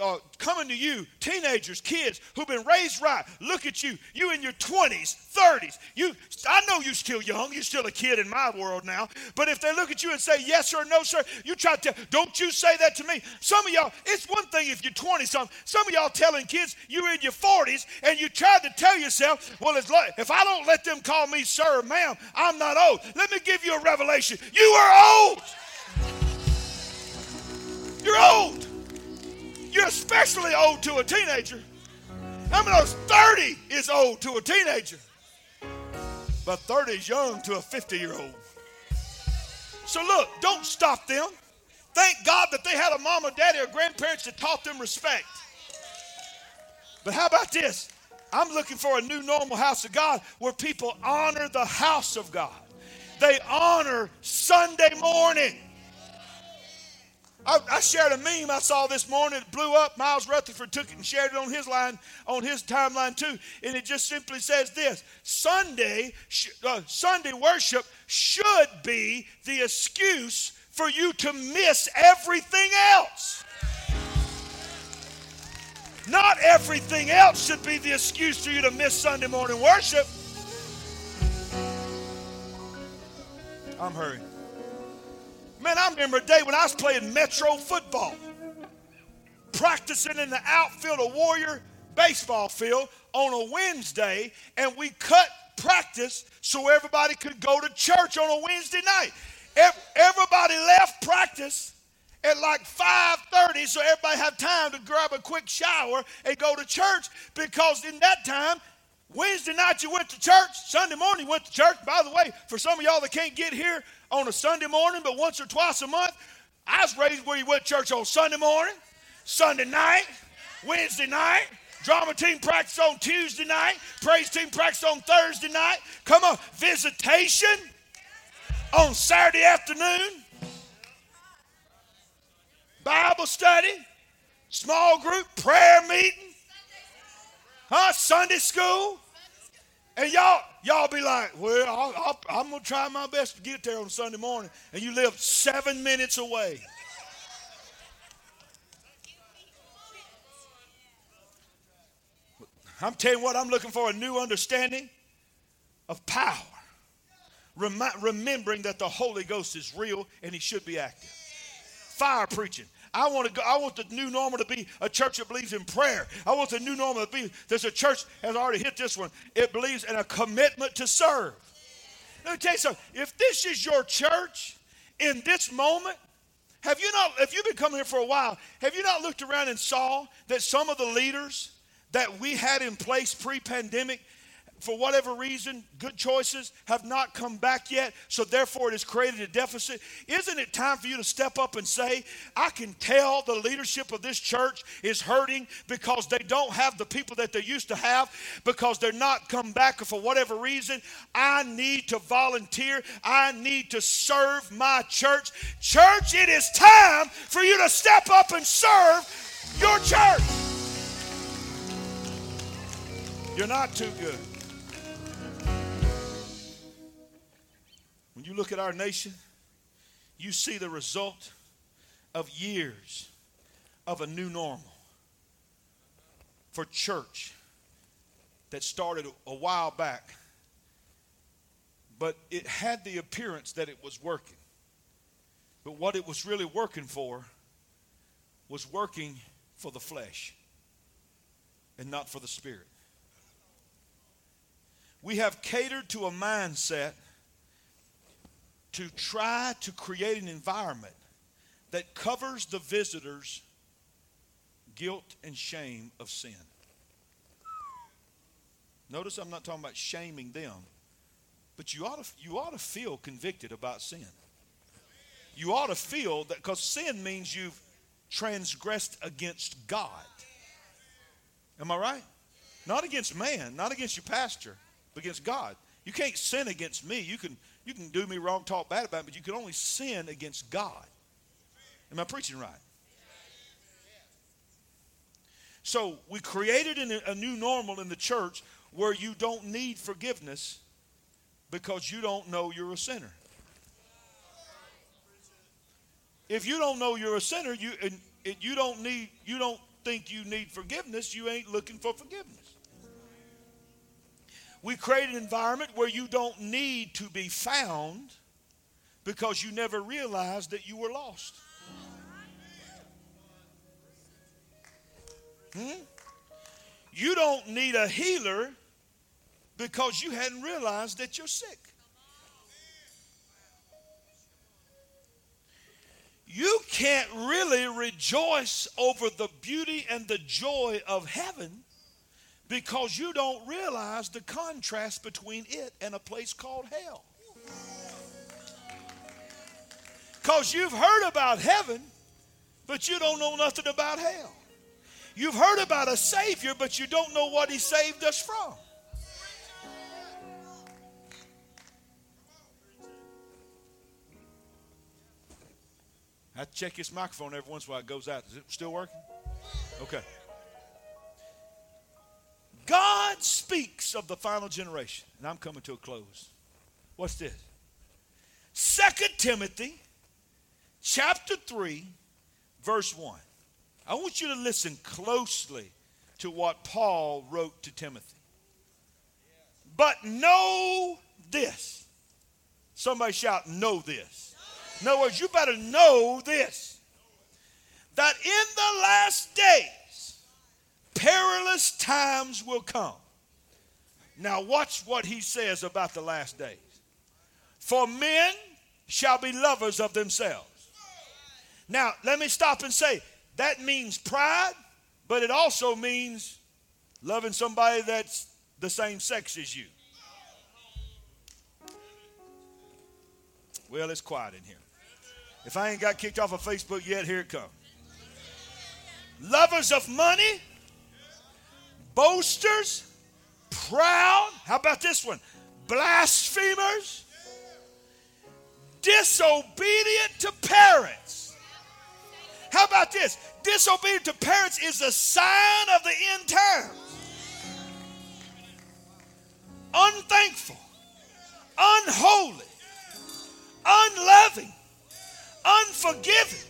uh, coming to you, teenagers, kids who've been raised right, look at you. You in your 20s, 30s. You, I know you're still young. You're still a kid in my world now. But if they look at you and say yes or no, sir, you try to, don't you say that to me. Some of y'all, it's one thing if you're 20 something. Some of y'all telling kids you're in your 40s and you tried to tell yourself, well, if I don't let them call me sir or ma'am, I'm not old. Let me give you a revelation. You are old. You're old. You're especially old to a teenager. How many knows 30 is old to a teenager? But 30 is young to a 50 year old. So look, don't stop them. Thank God that they had a mom or daddy or grandparents that taught them respect. But how about this? I'm looking for a new normal house of God where people honor the house of God. They honor Sunday morning. I, I, shared a meme I saw this morning. It blew up. Myles Rutherford took it and shared it on his line, on his timeline too. And it just simply says this: Sunday, uh, Sunday worship should be the excuse for you to miss everything else. Not everything else should be the excuse for you to miss Sunday morning worship. I'm hurrying. Man, I remember a day when I was playing Metro football, practicing in the outfield of Warrior baseball field on a Wednesday, and we cut practice so everybody could go to church on a Wednesday night. Everybody left practice at like 5:30 so everybody had time to grab a quick shower and go to church because in that time Wednesday night you went to church, Sunday morning you went to church. By the way, for some of y'all that can't get here, on a Sunday morning, but once or twice a month. I was raised where you went to church on Sunday morning, Sunday night, Wednesday night, drama team practice on Tuesday night, praise team practice on Thursday night. Come on, visitation on Saturday afternoon, Bible study, small group, prayer meeting, huh? Sunday school. And y'all, y'all be like, well, i am going to try my best to get there on Sunday morning. And you live seven minutes away. I'm telling you what, I'm looking for a new understanding of power. Remi- remembering that the Holy Ghost is real and he should be active. Fire preaching. I want to go, I want the new normal to be a church that believes in prayer. I want the new normal to be there's a church has already hit this one. It believes in a commitment to serve. Let me tell you something. If this is your church in this moment, have you not, if you've been coming here for a while, have you not looked around and saw that some of the leaders that we had in place pre pandemic for whatever reason, good choices have not come back yet, so therefore it has created a deficit. Isn't it time for you to step up and say, I can tell the leadership of this church is hurting because they don't have the people that they used to have, because they're not come back for whatever reason. I need to volunteer, I need to serve my church. Church, it is time for you to step up and serve your church. You're not too good. When you look at our nation, you see the result of years of a new normal for church that started a while back, but it had the appearance that it was working. But what it was really working for was working for the flesh and not for the spirit. We have catered to a mindset to try to create an environment that covers the visitor's guilt and shame of sin. Notice I'm not talking about shaming them, but you ought to, you ought to feel convicted about sin. You ought to feel that because sin means you've transgressed against God. Am I right? Not against man, not against your pastor, but against God. You can't sin against me. You can you can do me wrong, talk bad about me, but you can only sin against God. Am I preaching right? So we created a new normal in the church where you don't need forgiveness because you don't know you're a sinner. If you don't know you're a sinner, you and you don't need you don't think you need forgiveness, you ain't looking for forgiveness. We create an environment where you don't need to be found because you never realized that you were lost. Hmm? You don't need a healer because you hadn't realized that you're sick. You can't really rejoice over the beauty and the joy of heaven because you don't realize the contrast between it and a place called hell. Because you've heard about heaven, but you don't know nothing about hell. You've heard about a Savior, but you don't know what He saved us from. I check this microphone every once in a while. It goes out. Is it still working? Okay. God speaks of the final generation. And I'm coming to a close. What's this? Second Timothy chapter 3, verse 1. I want you to listen closely to what Paul wrote to Timothy. But know this. Somebody shout, know this. In other words, you better know this. That in the last days, perilous times will come. Now, watch what he says about the last days. For men shall be lovers of themselves. Now, let me stop and say that means pride, but it also means loving somebody that's the same sex as you. Well, it's quiet in here. If I ain't got kicked off of Facebook yet, here it comes. Lovers of money boasters, proud. How about this one? Blasphemers, disobedient to parents. How about this? Disobedient to parents is a sign of the end times. Unthankful, unholy, unloving, unforgiving,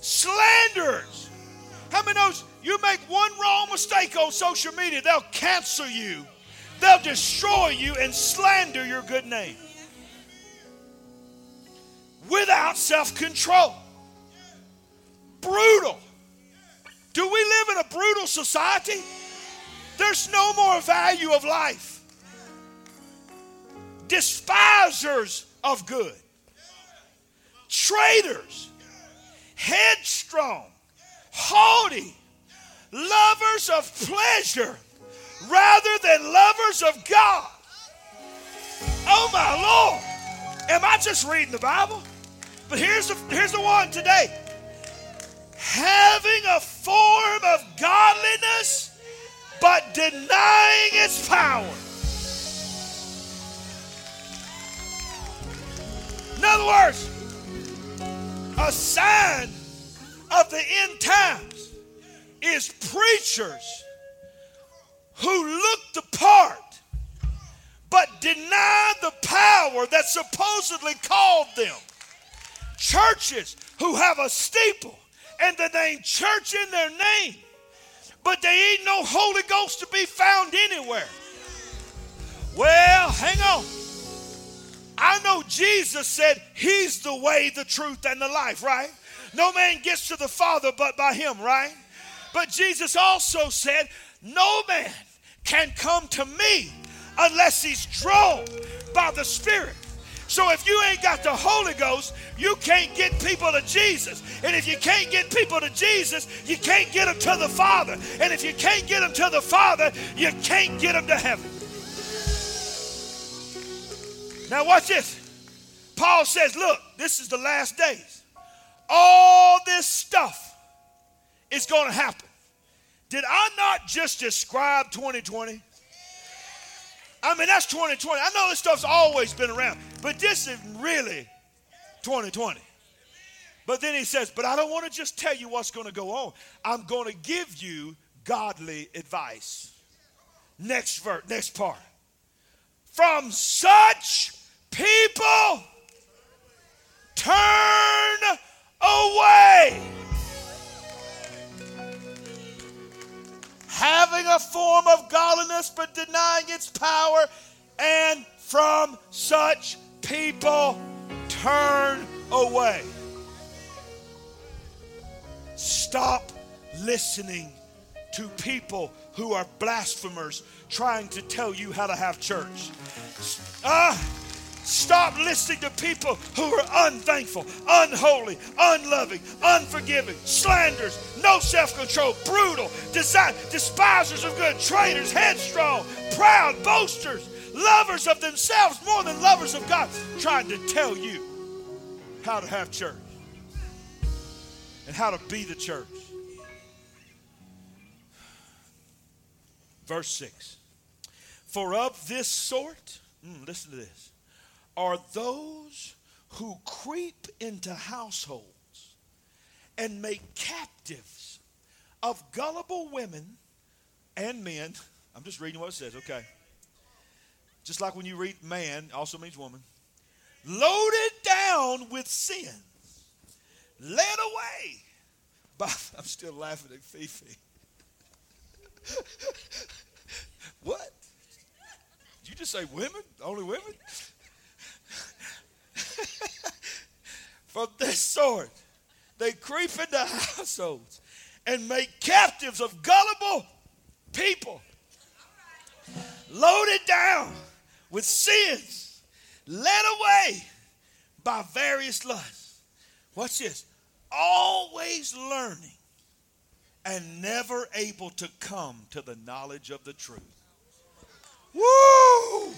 slanderers. How many knows you make one wrong mistake on social media, they'll cancel you, they'll destroy you, and slander your good name. Without self control, brutal. Do we live in a brutal society? There's no more value of life. Despisers of good, traitors, headstrong, haughty, lovers of pleasure rather than lovers of God. Oh my Lord. Am I just reading the Bible? But here's the, here's the one today. Having a form of godliness, but denying its power. In other words, a sign of the end times is preachers who look the part but deny the power that supposedly called them. Churches who have a steeple and the name church in their name, but they ain't no Holy Ghost to be found anywhere. Well, hang on. I know Jesus said he's the way, the truth, and the life, right? No man gets to the Father but by him, right? But Jesus also said, No man can come to me unless he's drawn by the Spirit. So if you ain't got the Holy Ghost, you can't get people to Jesus. And if you can't get people to Jesus, you can't get them to the Father. And if you can't get them to the Father, you can't get them to heaven. Now watch this. Paul says, look, this is the last days. All this stuff is going to happen. Did I not just describe 2020? I mean, that's 2020. I know this stuff's always been around, but this is really 2020. But then he says, But I don't want to just tell you what's going to go on. I'm going to give you godly advice. Next verse, next part. From such people, turn away. Having a form of godliness but denying its power, and from such people turn away. Stop listening to people who are blasphemers trying to tell you how to have church. Ah. Stop listening to people who are unthankful, unholy, unloving, unforgiving, slanders, no self control, brutal, despisers of good, traitors, headstrong, proud, boasters, lovers of themselves more than lovers of God, trying to tell you how to have church and how to be the church. Verse 6 For of this sort, mm, listen to this are those who creep into households and make captives of gullible women and men. I'm just reading what it says, okay. Just like when you read man, also means woman. Loaded down with sins, led away by, I'm still laughing at Fifi. what? Did you just say women? Only women? From this sort, they creep into households and make captives of gullible people, loaded down with sins, led away by various lusts. Watch this. Always learning and never able to come to the knowledge of the truth. Woo!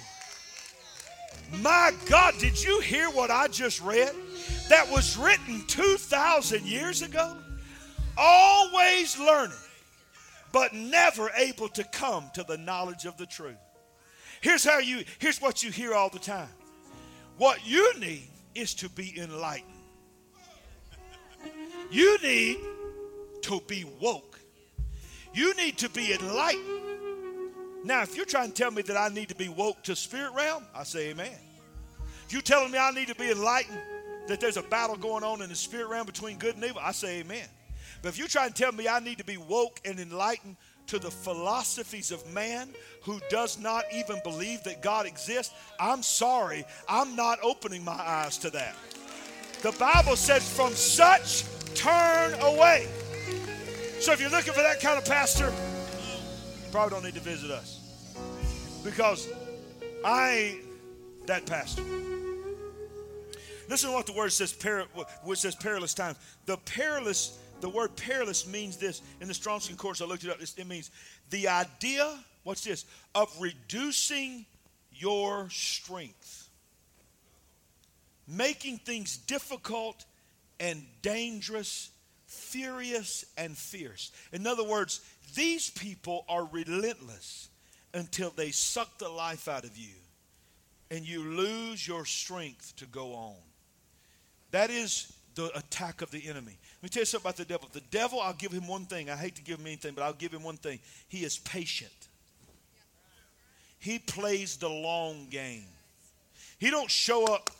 My God, did you hear what I just read? That was written 2,000 years ago? Always learning, but never able to come to the knowledge of the truth. Here's how you, here's what you hear all the time. What you need is to be enlightened. You need to be woke. You need to be enlightened. Now, if you're trying to tell me that I need to be woke to spirit realm, I say amen. If you're telling me I need to be enlightened, that there's a battle going on in the spirit realm between good and evil, I say amen. But if you're trying to tell me I need to be woke and enlightened to the philosophies of man who does not even believe that God exists, I'm sorry, I'm not opening my eyes to that. The Bible says, from such turn away. So if you're looking for that kind of pastor, probably don't need to visit us. Because I ain't that pastor. Listen to what the word says, which says perilous times. The perilous, the word perilous means this. In the Strong's Concordance, I looked it up. It means the idea, what's this, of reducing your strength. Making things difficult and dangerous, furious and fierce. In other words, these people are relentless until they suck the life out of you and you lose your strength to go on. That is the attack of the enemy. Let me tell you something about the devil. The devil, I'll give him one thing. I hate to give him anything, but I'll give him one thing. He is patient. He plays the long game. He don't show up,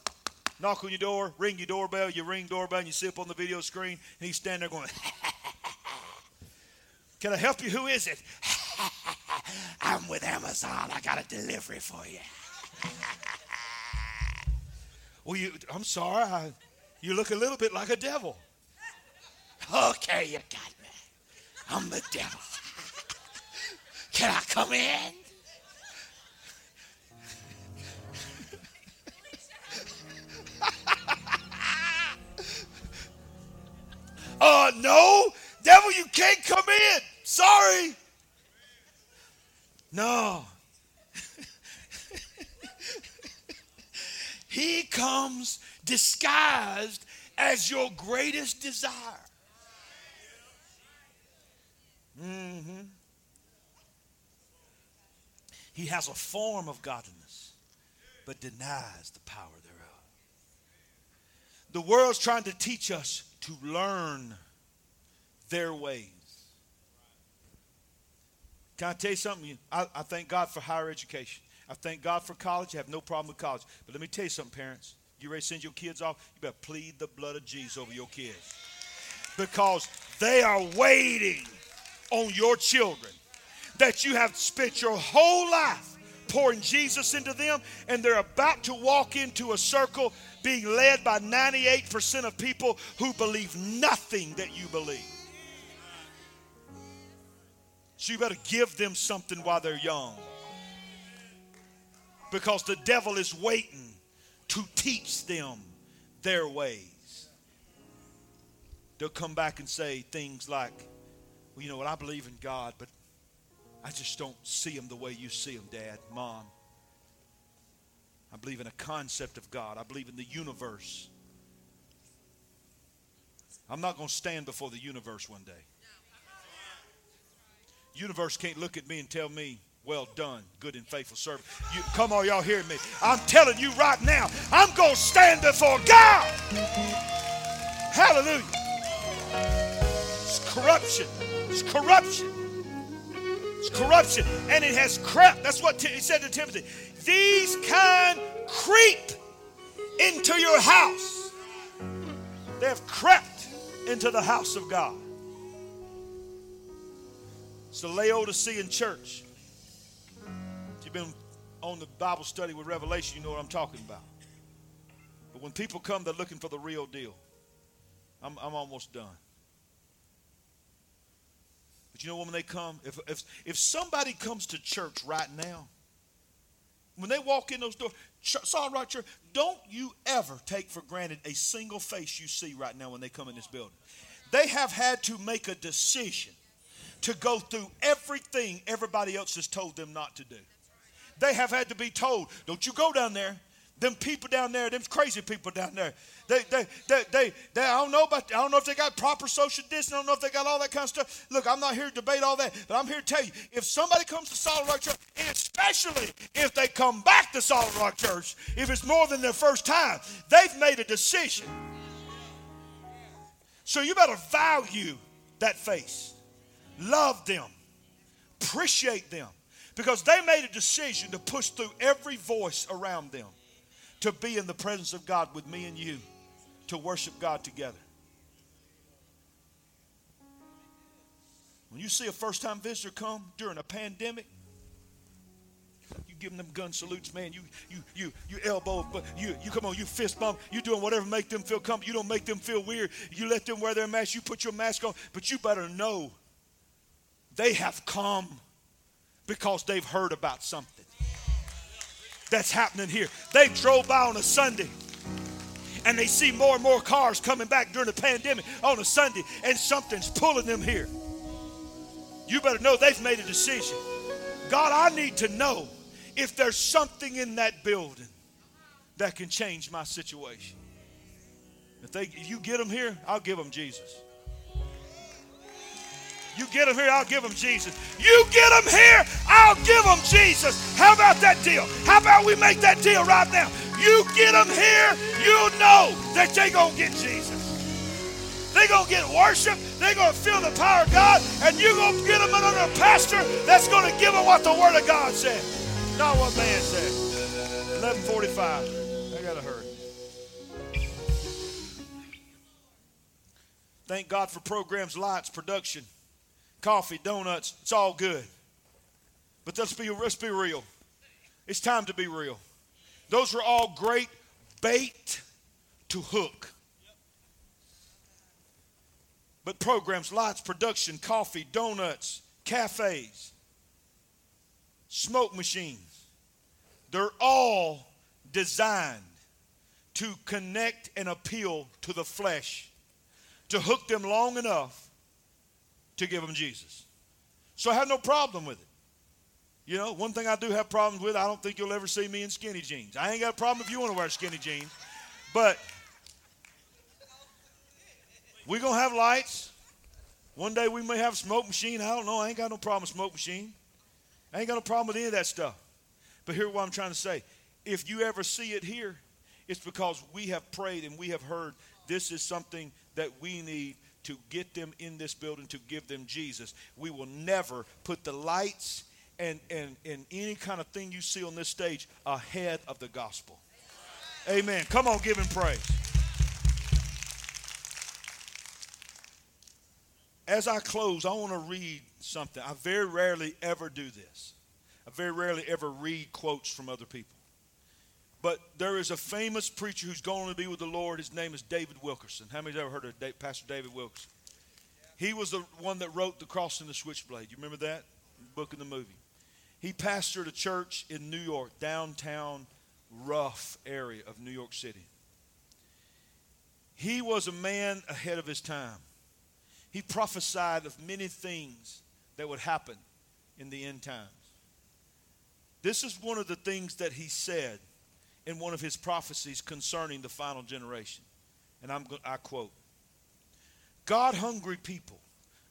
knock on your door, ring your doorbell, you ring doorbell, and you sit up on the video screen, and he's standing there going, Can I help you? Who is it? I'm with Amazon. I got a delivery for you. well, you, I'm sorry. I, you look a little bit like a devil. Okay, you got me. I'm the devil. Can I come in? uh, no, devil, you can't come in. Sorry. No. he comes disguised as your greatest desire. Mm-hmm. He has a form of godliness, but denies the power thereof. The world's trying to teach us to learn their ways. Can I tell you something? I, I thank God for higher education. I thank God for college. I have no problem with college. But let me tell you something, parents. You ready to send your kids off? You better plead the blood of Jesus over your kids. Because they are waiting on your children that you have spent your whole life pouring Jesus into them, and they're about to walk into a circle being led by 98% of people who believe nothing that you believe. So you better give them something while they're young. Because the devil is waiting to teach them their ways. They'll come back and say things like, well, you know what, I believe in God, but I just don't see him the way you see him, Dad, Mom. I believe in a concept of God. I believe in the universe. I'm not going to stand before the universe one day. Universe can't look at me and tell me well done, good and faithful servant. You, come on, y'all hear me? I'm telling you right now, I'm going to stand before God. Hallelujah. It's corruption. It's corruption. It's corruption. And it has crept. That's what he said to Timothy. These kind creep into your house. They have crept into the house of God. It's the Laodicean church If you've been on the Bible study with Revelation, you know what I'm talking about. But when people come, they're looking for the real deal. I'm, I'm almost done. But you know when they come, if, if, if somebody comes to church right now, when they walk in those doors, Solid Rock Church, don't you ever take for granted a single face you see right now when they come in this building. They have had to make a decision to go through everything everybody else has told them not to do. They have had to be told, don't you go down there. Them people down there, them crazy people down there. They, they, they, they, they, I don't know about, I don't know if they got proper social distance. I don't know if they got all that kind of stuff. Look, I'm not here to debate all that, but I'm here to tell you, if somebody comes to Solid Rock Church, especially if they come back to Solid Rock Church, if it's more than their first time, they've made a decision. So you better value that face, love them, appreciate them. Because they made a decision to push through every voice around them to be in the presence of God with me and you to worship God together. When you see a first time visitor come during a pandemic, you give them them gun salutes, man. You you you you elbow, but you you come on, you fist bump. You doing whatever make them feel comfortable. You don't make them feel weird. You let them wear their mask. You put your mask on, but you better know they have come because they've heard about something that's happening here. They drove by on a Sunday and they see more and more cars coming back during the pandemic on a Sunday, and something's pulling them here. You better know they've made a decision. God, I need to know if there's something in that building that can change my situation. If they, if you get them here, I'll give them Jesus. You get them here, I'll give them Jesus. You get them here, I'll give them Jesus. How about that deal? How about we make that deal right now? You get them here, you know that they're going to get Jesus. They're going to get worship. They're going to feel the power of God. And you're going to get them under a pastor that's going to give them what the Word of God said. Not what man said. 1145. I got to hurry. Thank God for programs, lights, production coffee, donuts. It's all good. But let's be, let's be real. It's time to be real. Those are all great bait to hook. But programs, lights, production, coffee, donuts, cafes, smoke machines, they're all designed to connect and appeal to the flesh, to hook them long enough to give them Jesus. So I have no problem with it. You know, one thing I do have problems with, I don't think you'll ever see me in skinny jeans. I ain't got a problem if you want to wear skinny jeans. But we're going to have lights. One day we may have a smoke machine. I don't know. I ain't got no problem with smoke machine. I ain't got no problem with any of that stuff. But here's what I'm trying to say. If you ever see it here, it's because we have prayed and we have heard this is something that we need to get them in this building to give them Jesus. We will never put the lights and, and, and any kind of thing you see on this stage ahead of the gospel. Amen. Come on, give him praise. As I close, I want to read something. I very rarely ever do this. I very rarely ever read quotes from other people. But there is a famous preacher who's going to be with the Lord. His name is David Wilkerson. How many's ever heard of Pastor David Wilkerson? He was the one that wrote The Cross and the Switchblade. You remember that? book and the movie. He pastored a church in New York, downtown, rough area of New York City. He was a man ahead of his time. He prophesied of many things that would happen in the end times. This is one of the things that he said in one of his prophecies concerning the final generation. And I'm, I quote God hungry people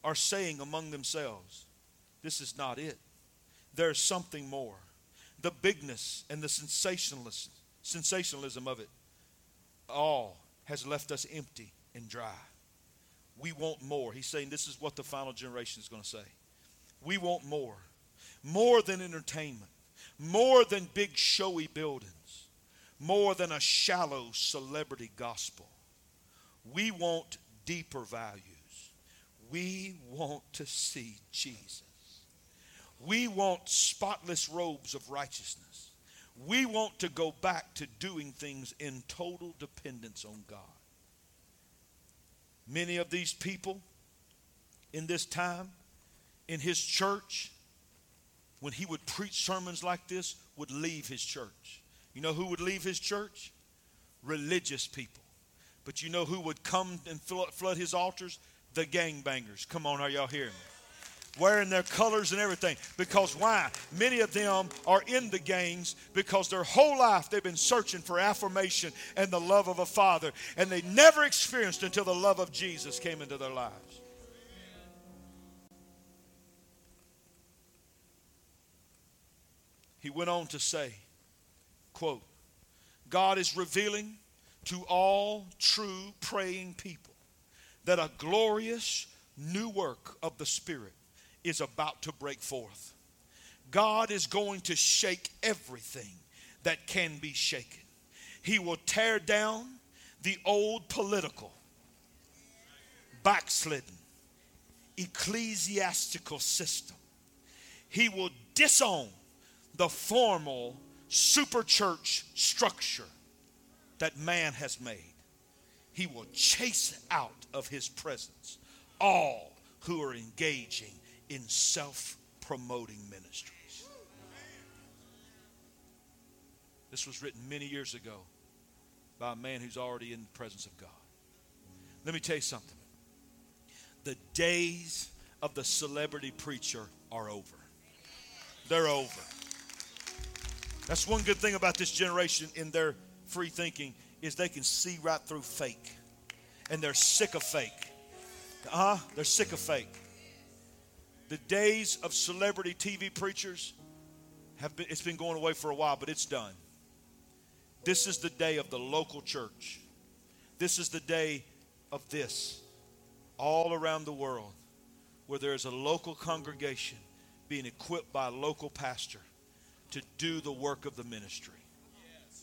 are saying among themselves, This is not it. There's something more. The bigness and the sensationalism, sensationalism of it all has left us empty and dry. We want more. He's saying this is what the final generation is going to say. We want more. More than entertainment, more than big showy buildings more than a shallow celebrity gospel. We want deeper values. We want to see Jesus. We want spotless robes of righteousness. We want to go back to doing things in total dependence on God. Many of these people in this time, in his church, when he would preach sermons like this, would leave his church you know who would leave his church? Religious people. But you know who would come and flood his altars? The gangbangers. Come on, are y'all hearing me? Wearing their colors and everything. Because why? Many of them are in the gangs because their whole life they've been searching for affirmation and the love of a father. And they never experienced until the love of Jesus came into their lives. He went on to say, Quote God is revealing to all true praying people that a glorious new work of the Spirit is about to break forth. God is going to shake everything that can be shaken. He will tear down the old political, backslidden, ecclesiastical system. He will disown the formal super church structure that man has made, he will chase out of his presence all who are engaging in self promoting ministries. This was written many years ago by a man who's already in the presence of God. Let me tell you something. The days of the celebrity preacher are over. They're over. That's one good thing about this generation in their free thinking is they can see right through fake. And they're sick of fake. Uh-huh. They're sick of fake. The days of celebrity TV preachers have been it's been going away for a while, but it's done. This is the day of the local church. This is the day of this all around the world where there is a local congregation being equipped by a local pastor to do the work of the ministry.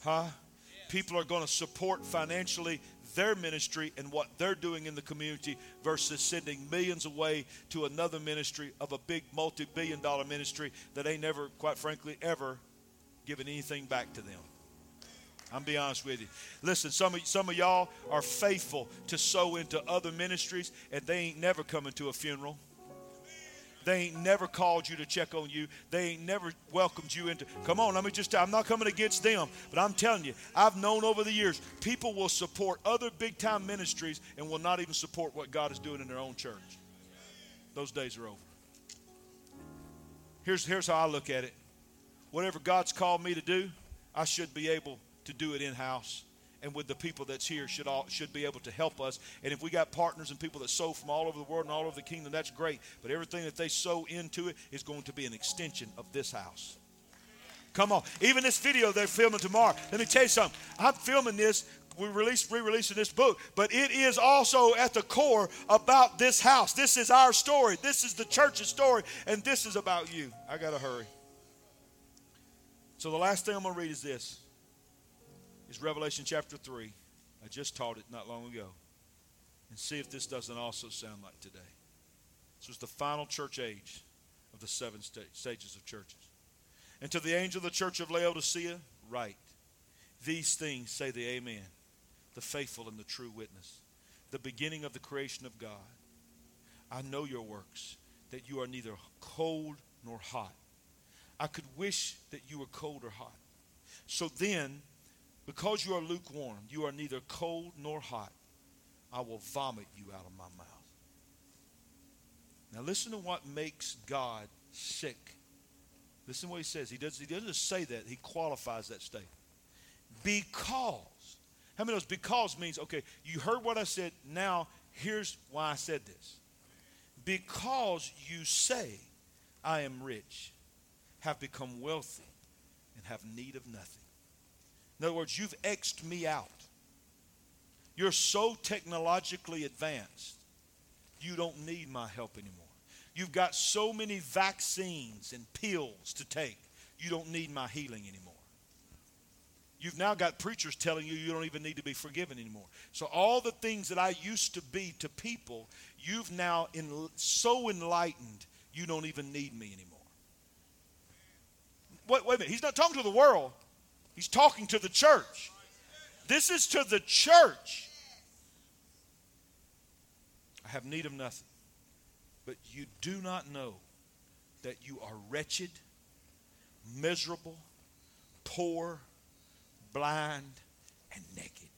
Huh? People are going to support financially their ministry and what they're doing in the community versus sending millions away to another ministry of a big multi billion dollar ministry that ain't never, quite frankly, ever given anything back to them. I'm be honest with you. Listen, some of some of y'all are faithful to sow into other ministries, and they ain't never coming to a funeral. They ain't never called you to check on you. They ain't never welcomed you into. Come on, let me just. I'm not coming against them, but I'm telling you, I've known over the years people will support other big time ministries and will not even support what God is doing in their own church. Those days are over. Here's here's how I look at it. Whatever God's called me to do, I should be able to do it in house and with the people that's here should all should be able to help us. And if we got partners and people that sow from all over the world and all over the kingdom, that's great. But everything that they sow into it is going to be an extension of this house. Come on. Even this video they're filming tomorrow. Let me tell you something. I'm filming this. We released re-releasing this book, but it is also at the core about this house. This is our story. This is the church's story, and this is about you. I gotta hurry. So the last thing I'm gonna read is this is Revelation chapter 3. I just taught it not long ago. And see if this doesn't also sound like today. This was the final church age of the seven stages of churches. And to the angel of the church of Laodicea, write, These things say the Amen, the faithful and the true witness, the beginning of the creation of God. I know your works, that you are neither cold nor hot. I could wish that you were cold or hot. So then, because you are lukewarm, you are neither cold nor hot, I will vomit you out of my mouth. Now listen to what makes God sick. Listen to what he says. He, does, he doesn't just say that, he qualifies that statement. Because. How many knows because means, okay, you heard what I said, now here's why I said this. Because you say, I am rich, have become wealthy, and have need of nothing. In other words, you've X'd me out. You're so technologically advanced, you don't need my help anymore. You've got so many vaccines and pills to take, you don't need my healing anymore. You've now got preachers telling you you don't even need to be forgiven anymore. So, all the things that I used to be to people, you've now in, so enlightened, you don't even need me anymore. Wait, wait a minute. He's not talking to the world, He's talking to the church. This is to the church. I have need of nothing. But you do not know that you are wretched, miserable, poor, blind, and naked.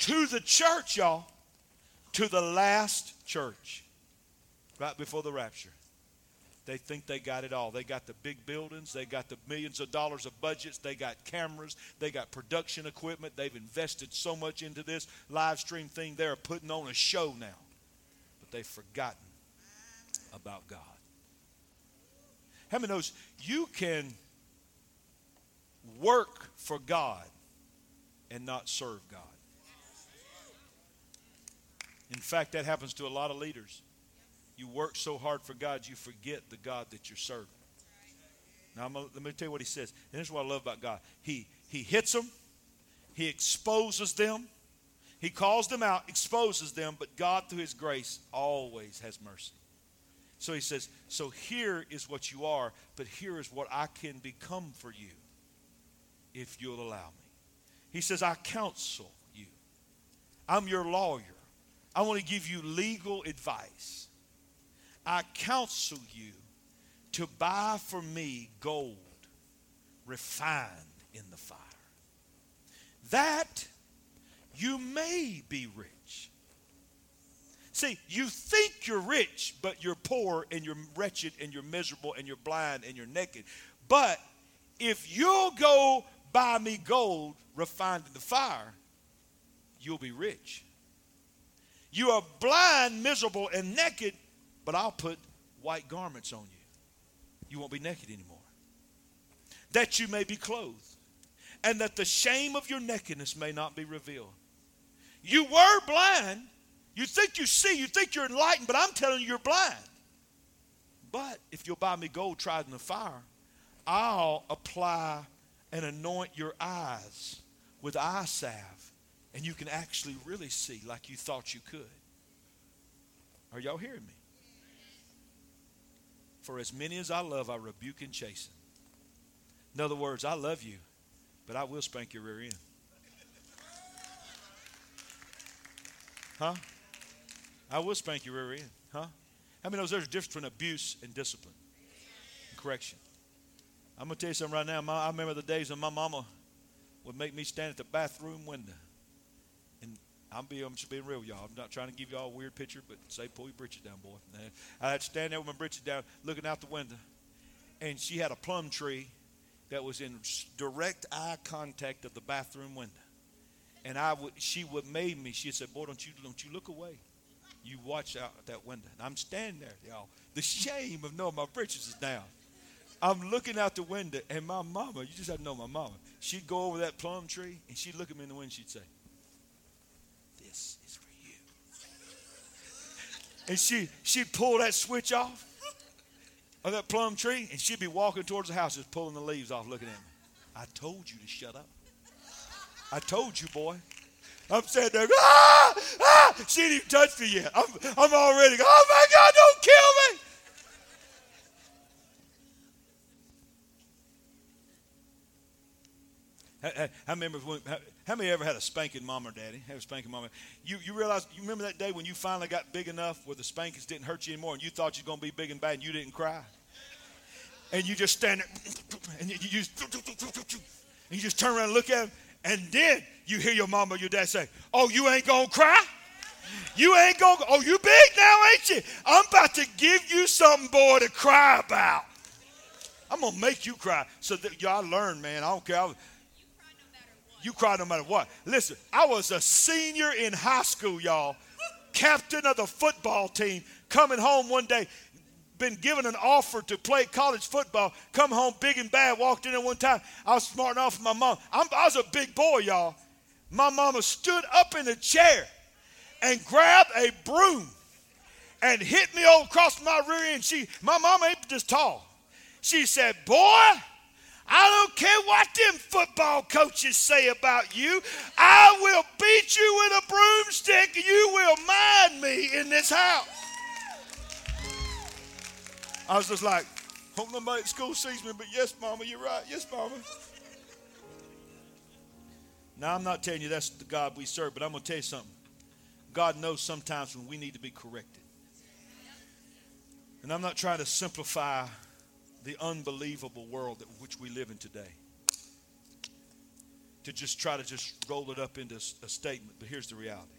To the church, y'all. To the last church. Right before the rapture. They think they got it all. They got the big buildings, they got the millions of dollars of budgets, they got cameras, they got production equipment. They've invested so much into this live stream thing. They're putting on a show now. But they've forgotten about God. How many knows you can work for God and not serve God? In fact, that happens to a lot of leaders you work so hard for God, you forget the God that you're serving. Now, gonna, let me tell you what he says. And this is what I love about God He, he hits them, He exposes them, He calls them out, exposes them, but God, through His grace, always has mercy. So he says, So here is what you are, but here is what I can become for you if you'll allow me. He says, I counsel you. I'm your lawyer. I want to give you legal advice. I counsel you to buy for me gold refined in the fire, that you may be rich. See, you think you're rich, but you're poor and you're wretched and you're miserable and you're blind and you're naked. But if you'll go buy me gold refined in the fire, you'll be rich. You are blind, miserable, and naked, but I'll put white garments on you. You won't be naked anymore. That you may be clothed, and that the shame of your nakedness may not be revealed. You were blind. You think you see, you think you're enlightened, but I'm telling you, you're blind. But if you'll buy me gold tried in the fire, I'll apply and anoint your eyes with eye salve, and you can actually really see like you thought you could. Are y'all hearing me? For as many as I love, I rebuke and chasten. In other words, I love you, but I will spank your rear end. Huh? I will spank your rear end. Huh? How many knows there's a difference between abuse and discipline and correction? I'm going to tell you something right now. My, I remember the days when my mama would make me stand at the bathroom window. And I'm being, I'm just being real, y'all. I'm not trying to give y'all a weird picture, but say, pull your britches down, boy. I had to stand there with my britches down, looking out the window. And she had a plum tree that was in direct eye contact of the bathroom window. And I would, she would made me. She said, "Boy, don't you don't you look away. You watch out that window." And I'm standing there, y'all. The shame of knowing my britches is down. I'm looking out the window, and my mama, you just have to know my mama. She'd go over that plum tree, and she'd look at me in the window, and she'd say, This is for you. And she, she'd pull that switch off of that plum tree, and she'd be walking towards the house, just pulling the leaves off, looking at me. I told you to shut up. I told you, boy. I'm sitting there, ah, ah. She didn't even touch me yet. I'm, I'm already, oh my God, don't kill me. I, I remember how, how, many ever had a spanking mom or daddy? Have a spanking mom? You, you realize, you remember that day when you finally got big enough where the spankings didn't hurt you anymore and you thought you were going to be big and bad and you didn't cry? And you just stand there and you, just, and you just turn around and look at them and then you hear your mom or your dad say, Oh, you ain't going to cry? You ain't going to, oh, you big now, ain't you? I'm about to give you something, boy, to cry about. I'm going to make you cry. So that y'all learn, man. I don't care. I, you cry no matter what. Listen, I was a senior in high school, y'all, captain of the football team, coming home one day, been given an offer to play college football, come home big and bad, walked in there one time. I was smart enough for my mom. I'm, I was a big boy, y'all. My mama stood up in a chair and grabbed a broom and hit me all across my rear end. She, my mama ain't just tall. She said, Boy, I don't care what them football coaches say about you. I will beat you with a broomstick and you will mind me in this house. I was just like, hope nobody at school sees me, but yes, Mama, you're right. Yes, Mama. Now, I'm not telling you that's the God we serve, but I'm going to tell you something. God knows sometimes when we need to be corrected. And I'm not trying to simplify the unbelievable world that which we live in today. To just try to just roll it up into a statement, but here's the reality.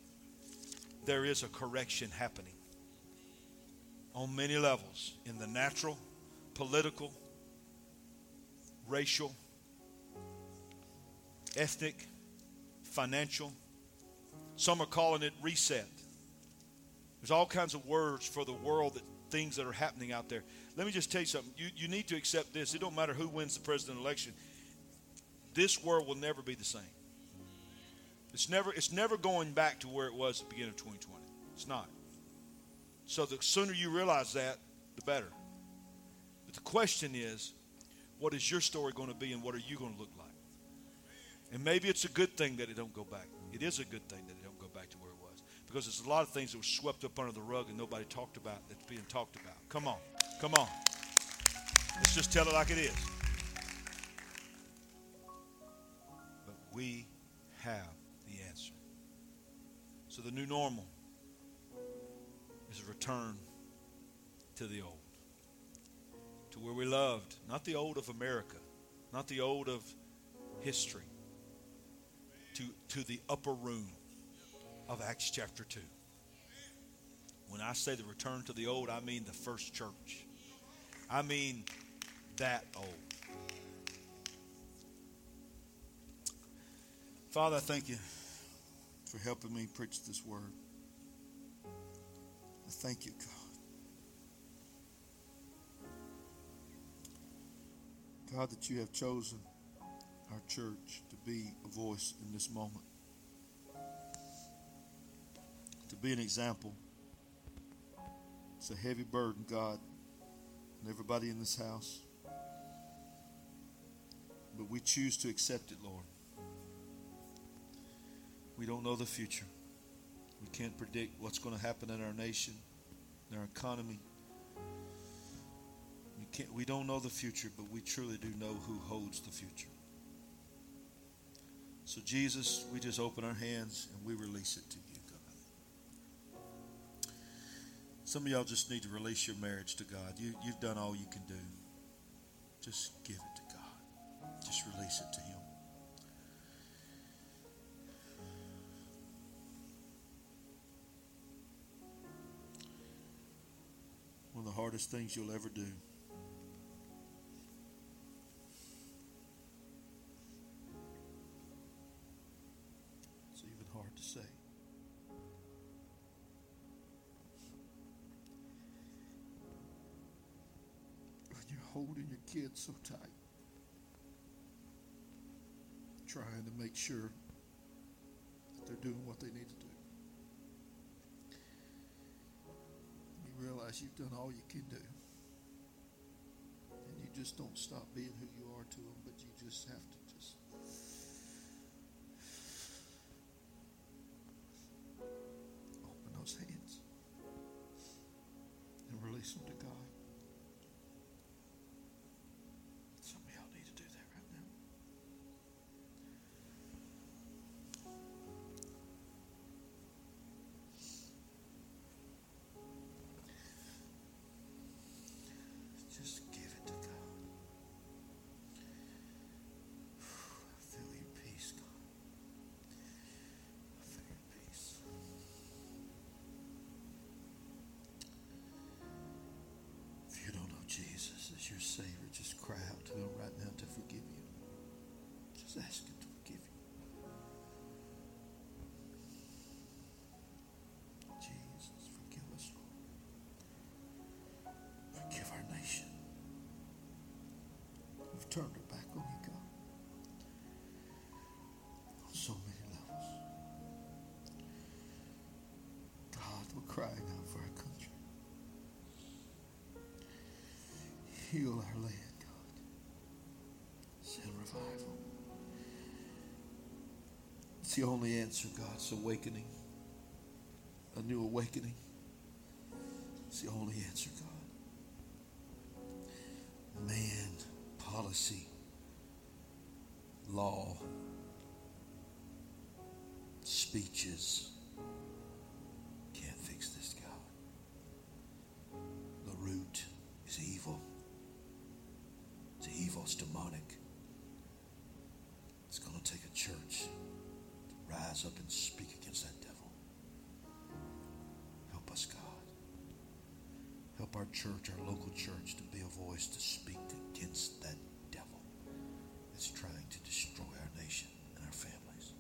There is a correction happening on many levels in the natural, political, racial, ethnic, financial. Some are calling it reset. There's all kinds of words for the world that things that are happening out there. Let me just tell you something. You, you need to accept this. It don't matter who wins the president election. This world will never be the same. It's never, it's never going back to where it was at the beginning of 2020. It's not. So the sooner you realize that, the better. But the question is, what is your story going to be and what are you going to look like? And maybe it's a good thing that it don't go back. It is a good thing that it don't go back to where it was. Because there's a lot of things that were swept up under the rug and nobody talked about that's being talked about. Come on. Come on. Let's just tell it like it is. But we have the answer. So the new normal is a return to the old. To where we loved, not the old of America, not the old of history, to, to the upper room of Acts chapter 2. When I say the return to the old, I mean the first church. I mean that old. Father, I thank you for helping me preach this word. I thank you, God. God, that you have chosen our church to be a voice in this moment, to be an example. It's a heavy burden, God, and everybody in this house. But we choose to accept it, Lord. We don't know the future. We can't predict what's going to happen in our nation, in our economy. We, can't, we don't know the future, but we truly do know who holds the future. So, Jesus, we just open our hands and we release it to you, Some of y'all just need to release your marriage to God. You, you've done all you can do. Just give it to God, just release it to Him. One of the hardest things you'll ever do. So tight, trying to make sure that they're doing what they need to do. You realize you've done all you can do. And you just don't stop being who you are to them, but you just have to Just Heal our land, God. Send revival. It's the only answer, God. It's awakening. A new awakening. It's the only answer, God. Man, policy, law, speeches church, our local church, to be a voice to speak against that devil that's trying to destroy our nation and our families.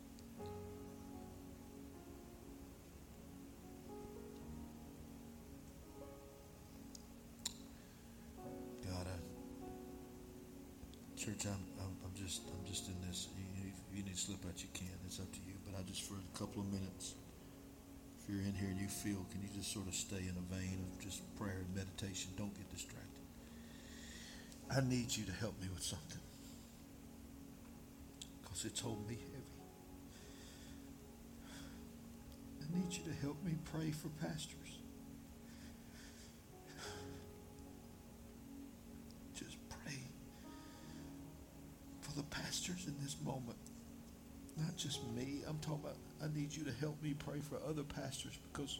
God, I, church, I'm, I'm, I'm just, I'm just in this. You, if you need to slip out, you can. It's up to you. But I just for a couple of minutes, you're in here and you feel, can you just sort of stay in a vein of just prayer and meditation? Don't get distracted. I need you to help me with something because it's holding me heavy. I need you to help me pray for pastors. Pray for other pastors because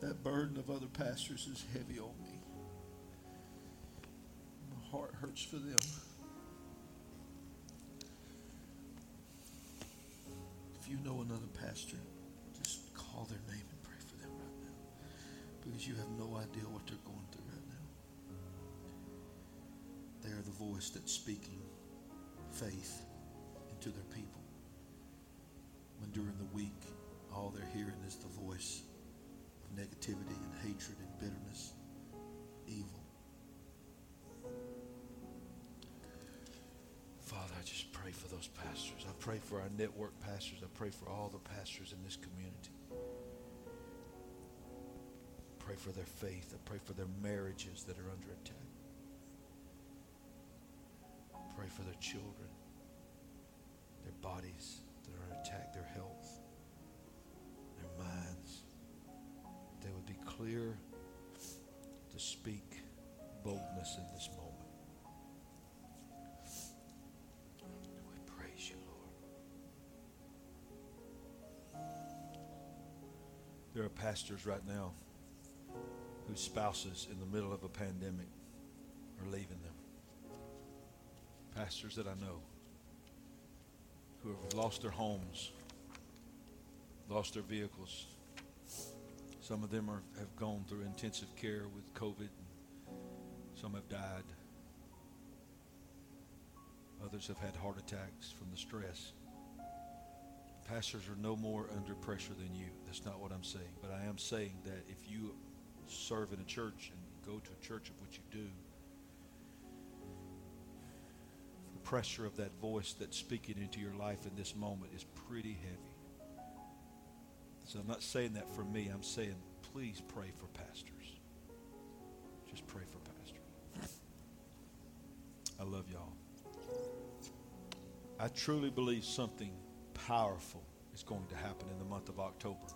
that burden of other pastors is heavy on me. My heart hurts for them. If you know another pastor, just call their name and pray for them right now because you have no idea what they're going through right now. They are the voice that's speaking faith into their people. When during the week, all they're hearing is the voice of negativity and hatred and bitterness, evil. Father, I just pray for those pastors. I pray for our network pastors. I pray for all the pastors in this community. Pray for their faith. I pray for their marriages that are under attack. Pray for their children their bodies attacked, their health, their minds. They would be clear to speak boldness in this moment. We praise you, Lord. There are pastors right now whose spouses in the middle of a pandemic are leaving them. Pastors that I know who have lost their homes, lost their vehicles. Some of them are, have gone through intensive care with COVID. Some have died. Others have had heart attacks from the stress. Pastors are no more under pressure than you. That's not what I'm saying. But I am saying that if you serve in a church and go to a church of what you do, pressure of that voice that's speaking into your life in this moment is pretty heavy. So I'm not saying that for me. I'm saying please pray for pastors. Just pray for pastors. I love y'all. I truly believe something powerful is going to happen in the month of October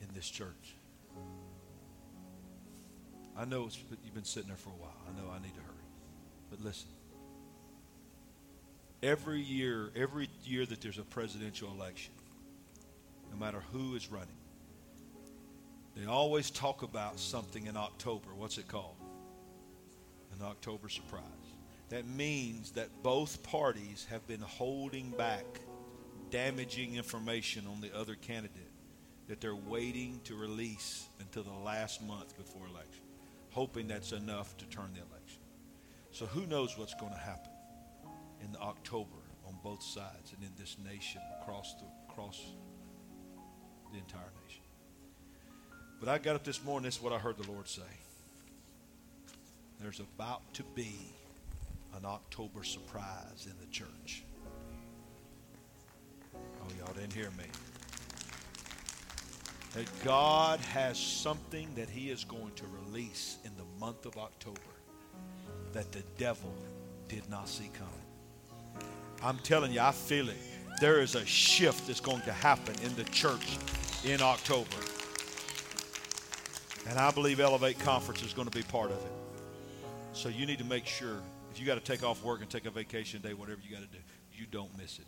in this church. I know you've been sitting there for a while. I know I need to hurry. But listen every year, every year that there's a presidential election, no matter who is running, they always talk about something in October. What's it called? An October surprise. That means that both parties have been holding back damaging information on the other candidate that they're waiting to release until the last month before election, hoping that's enough to turn the election. So who knows what's going to happen? In October on both sides and in this nation across the across the entire nation. But I got up this morning, this is what I heard the Lord say. There's about to be an October surprise in the church. Oh, y'all didn't hear me. That God has something that He is going to release in the month of October that the devil did not see coming. I'm telling you, I feel it. There is a shift that's going to happen in the church in October. And I believe Elevate Conference is going to be part of it. So you need to make sure if you got to take off work and take a vacation day, whatever you got to do, you don't miss it.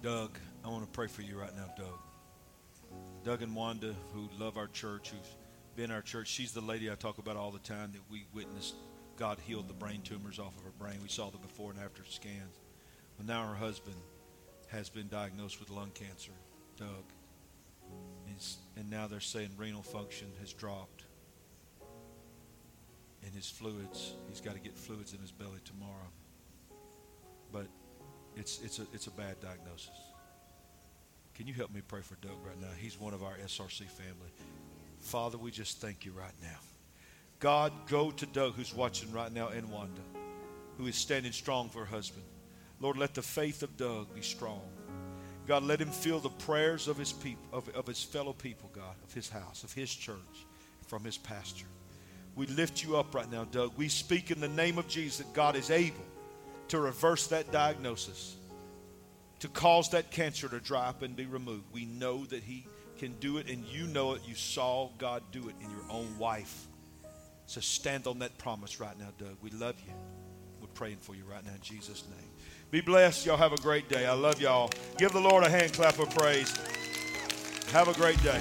Doug, I want to pray for you right now, Doug. Doug and Wanda, who love our church, who's been our church. She's the lady I talk about all the time that we witnessed God healed the brain tumors off of her brain. We saw the before and after scans. But now her husband has been diagnosed with lung cancer, Doug. And now they're saying renal function has dropped. And his fluids, he's got to get fluids in his belly tomorrow. But it's, it's, a, it's a bad diagnosis. Can you help me pray for Doug right now? He's one of our SRC family. Father, we just thank you right now. God, go to Doug, who's watching right now, and Wanda, who is standing strong for her husband. Lord, let the faith of Doug be strong. God, let him feel the prayers of his people, of, of his fellow people, God, of his house, of his church, from his pastor. We lift you up right now, Doug. We speak in the name of Jesus that God is able to reverse that diagnosis to cause that cancer to dry up and be removed. We know that He can do it, and you know it. You saw God do it in your own wife. So stand on that promise right now, Doug. We love you. We're praying for you right now in Jesus' name. Be blessed. Y'all have a great day. I love y'all. Give the Lord a hand clap of praise. Have a great day.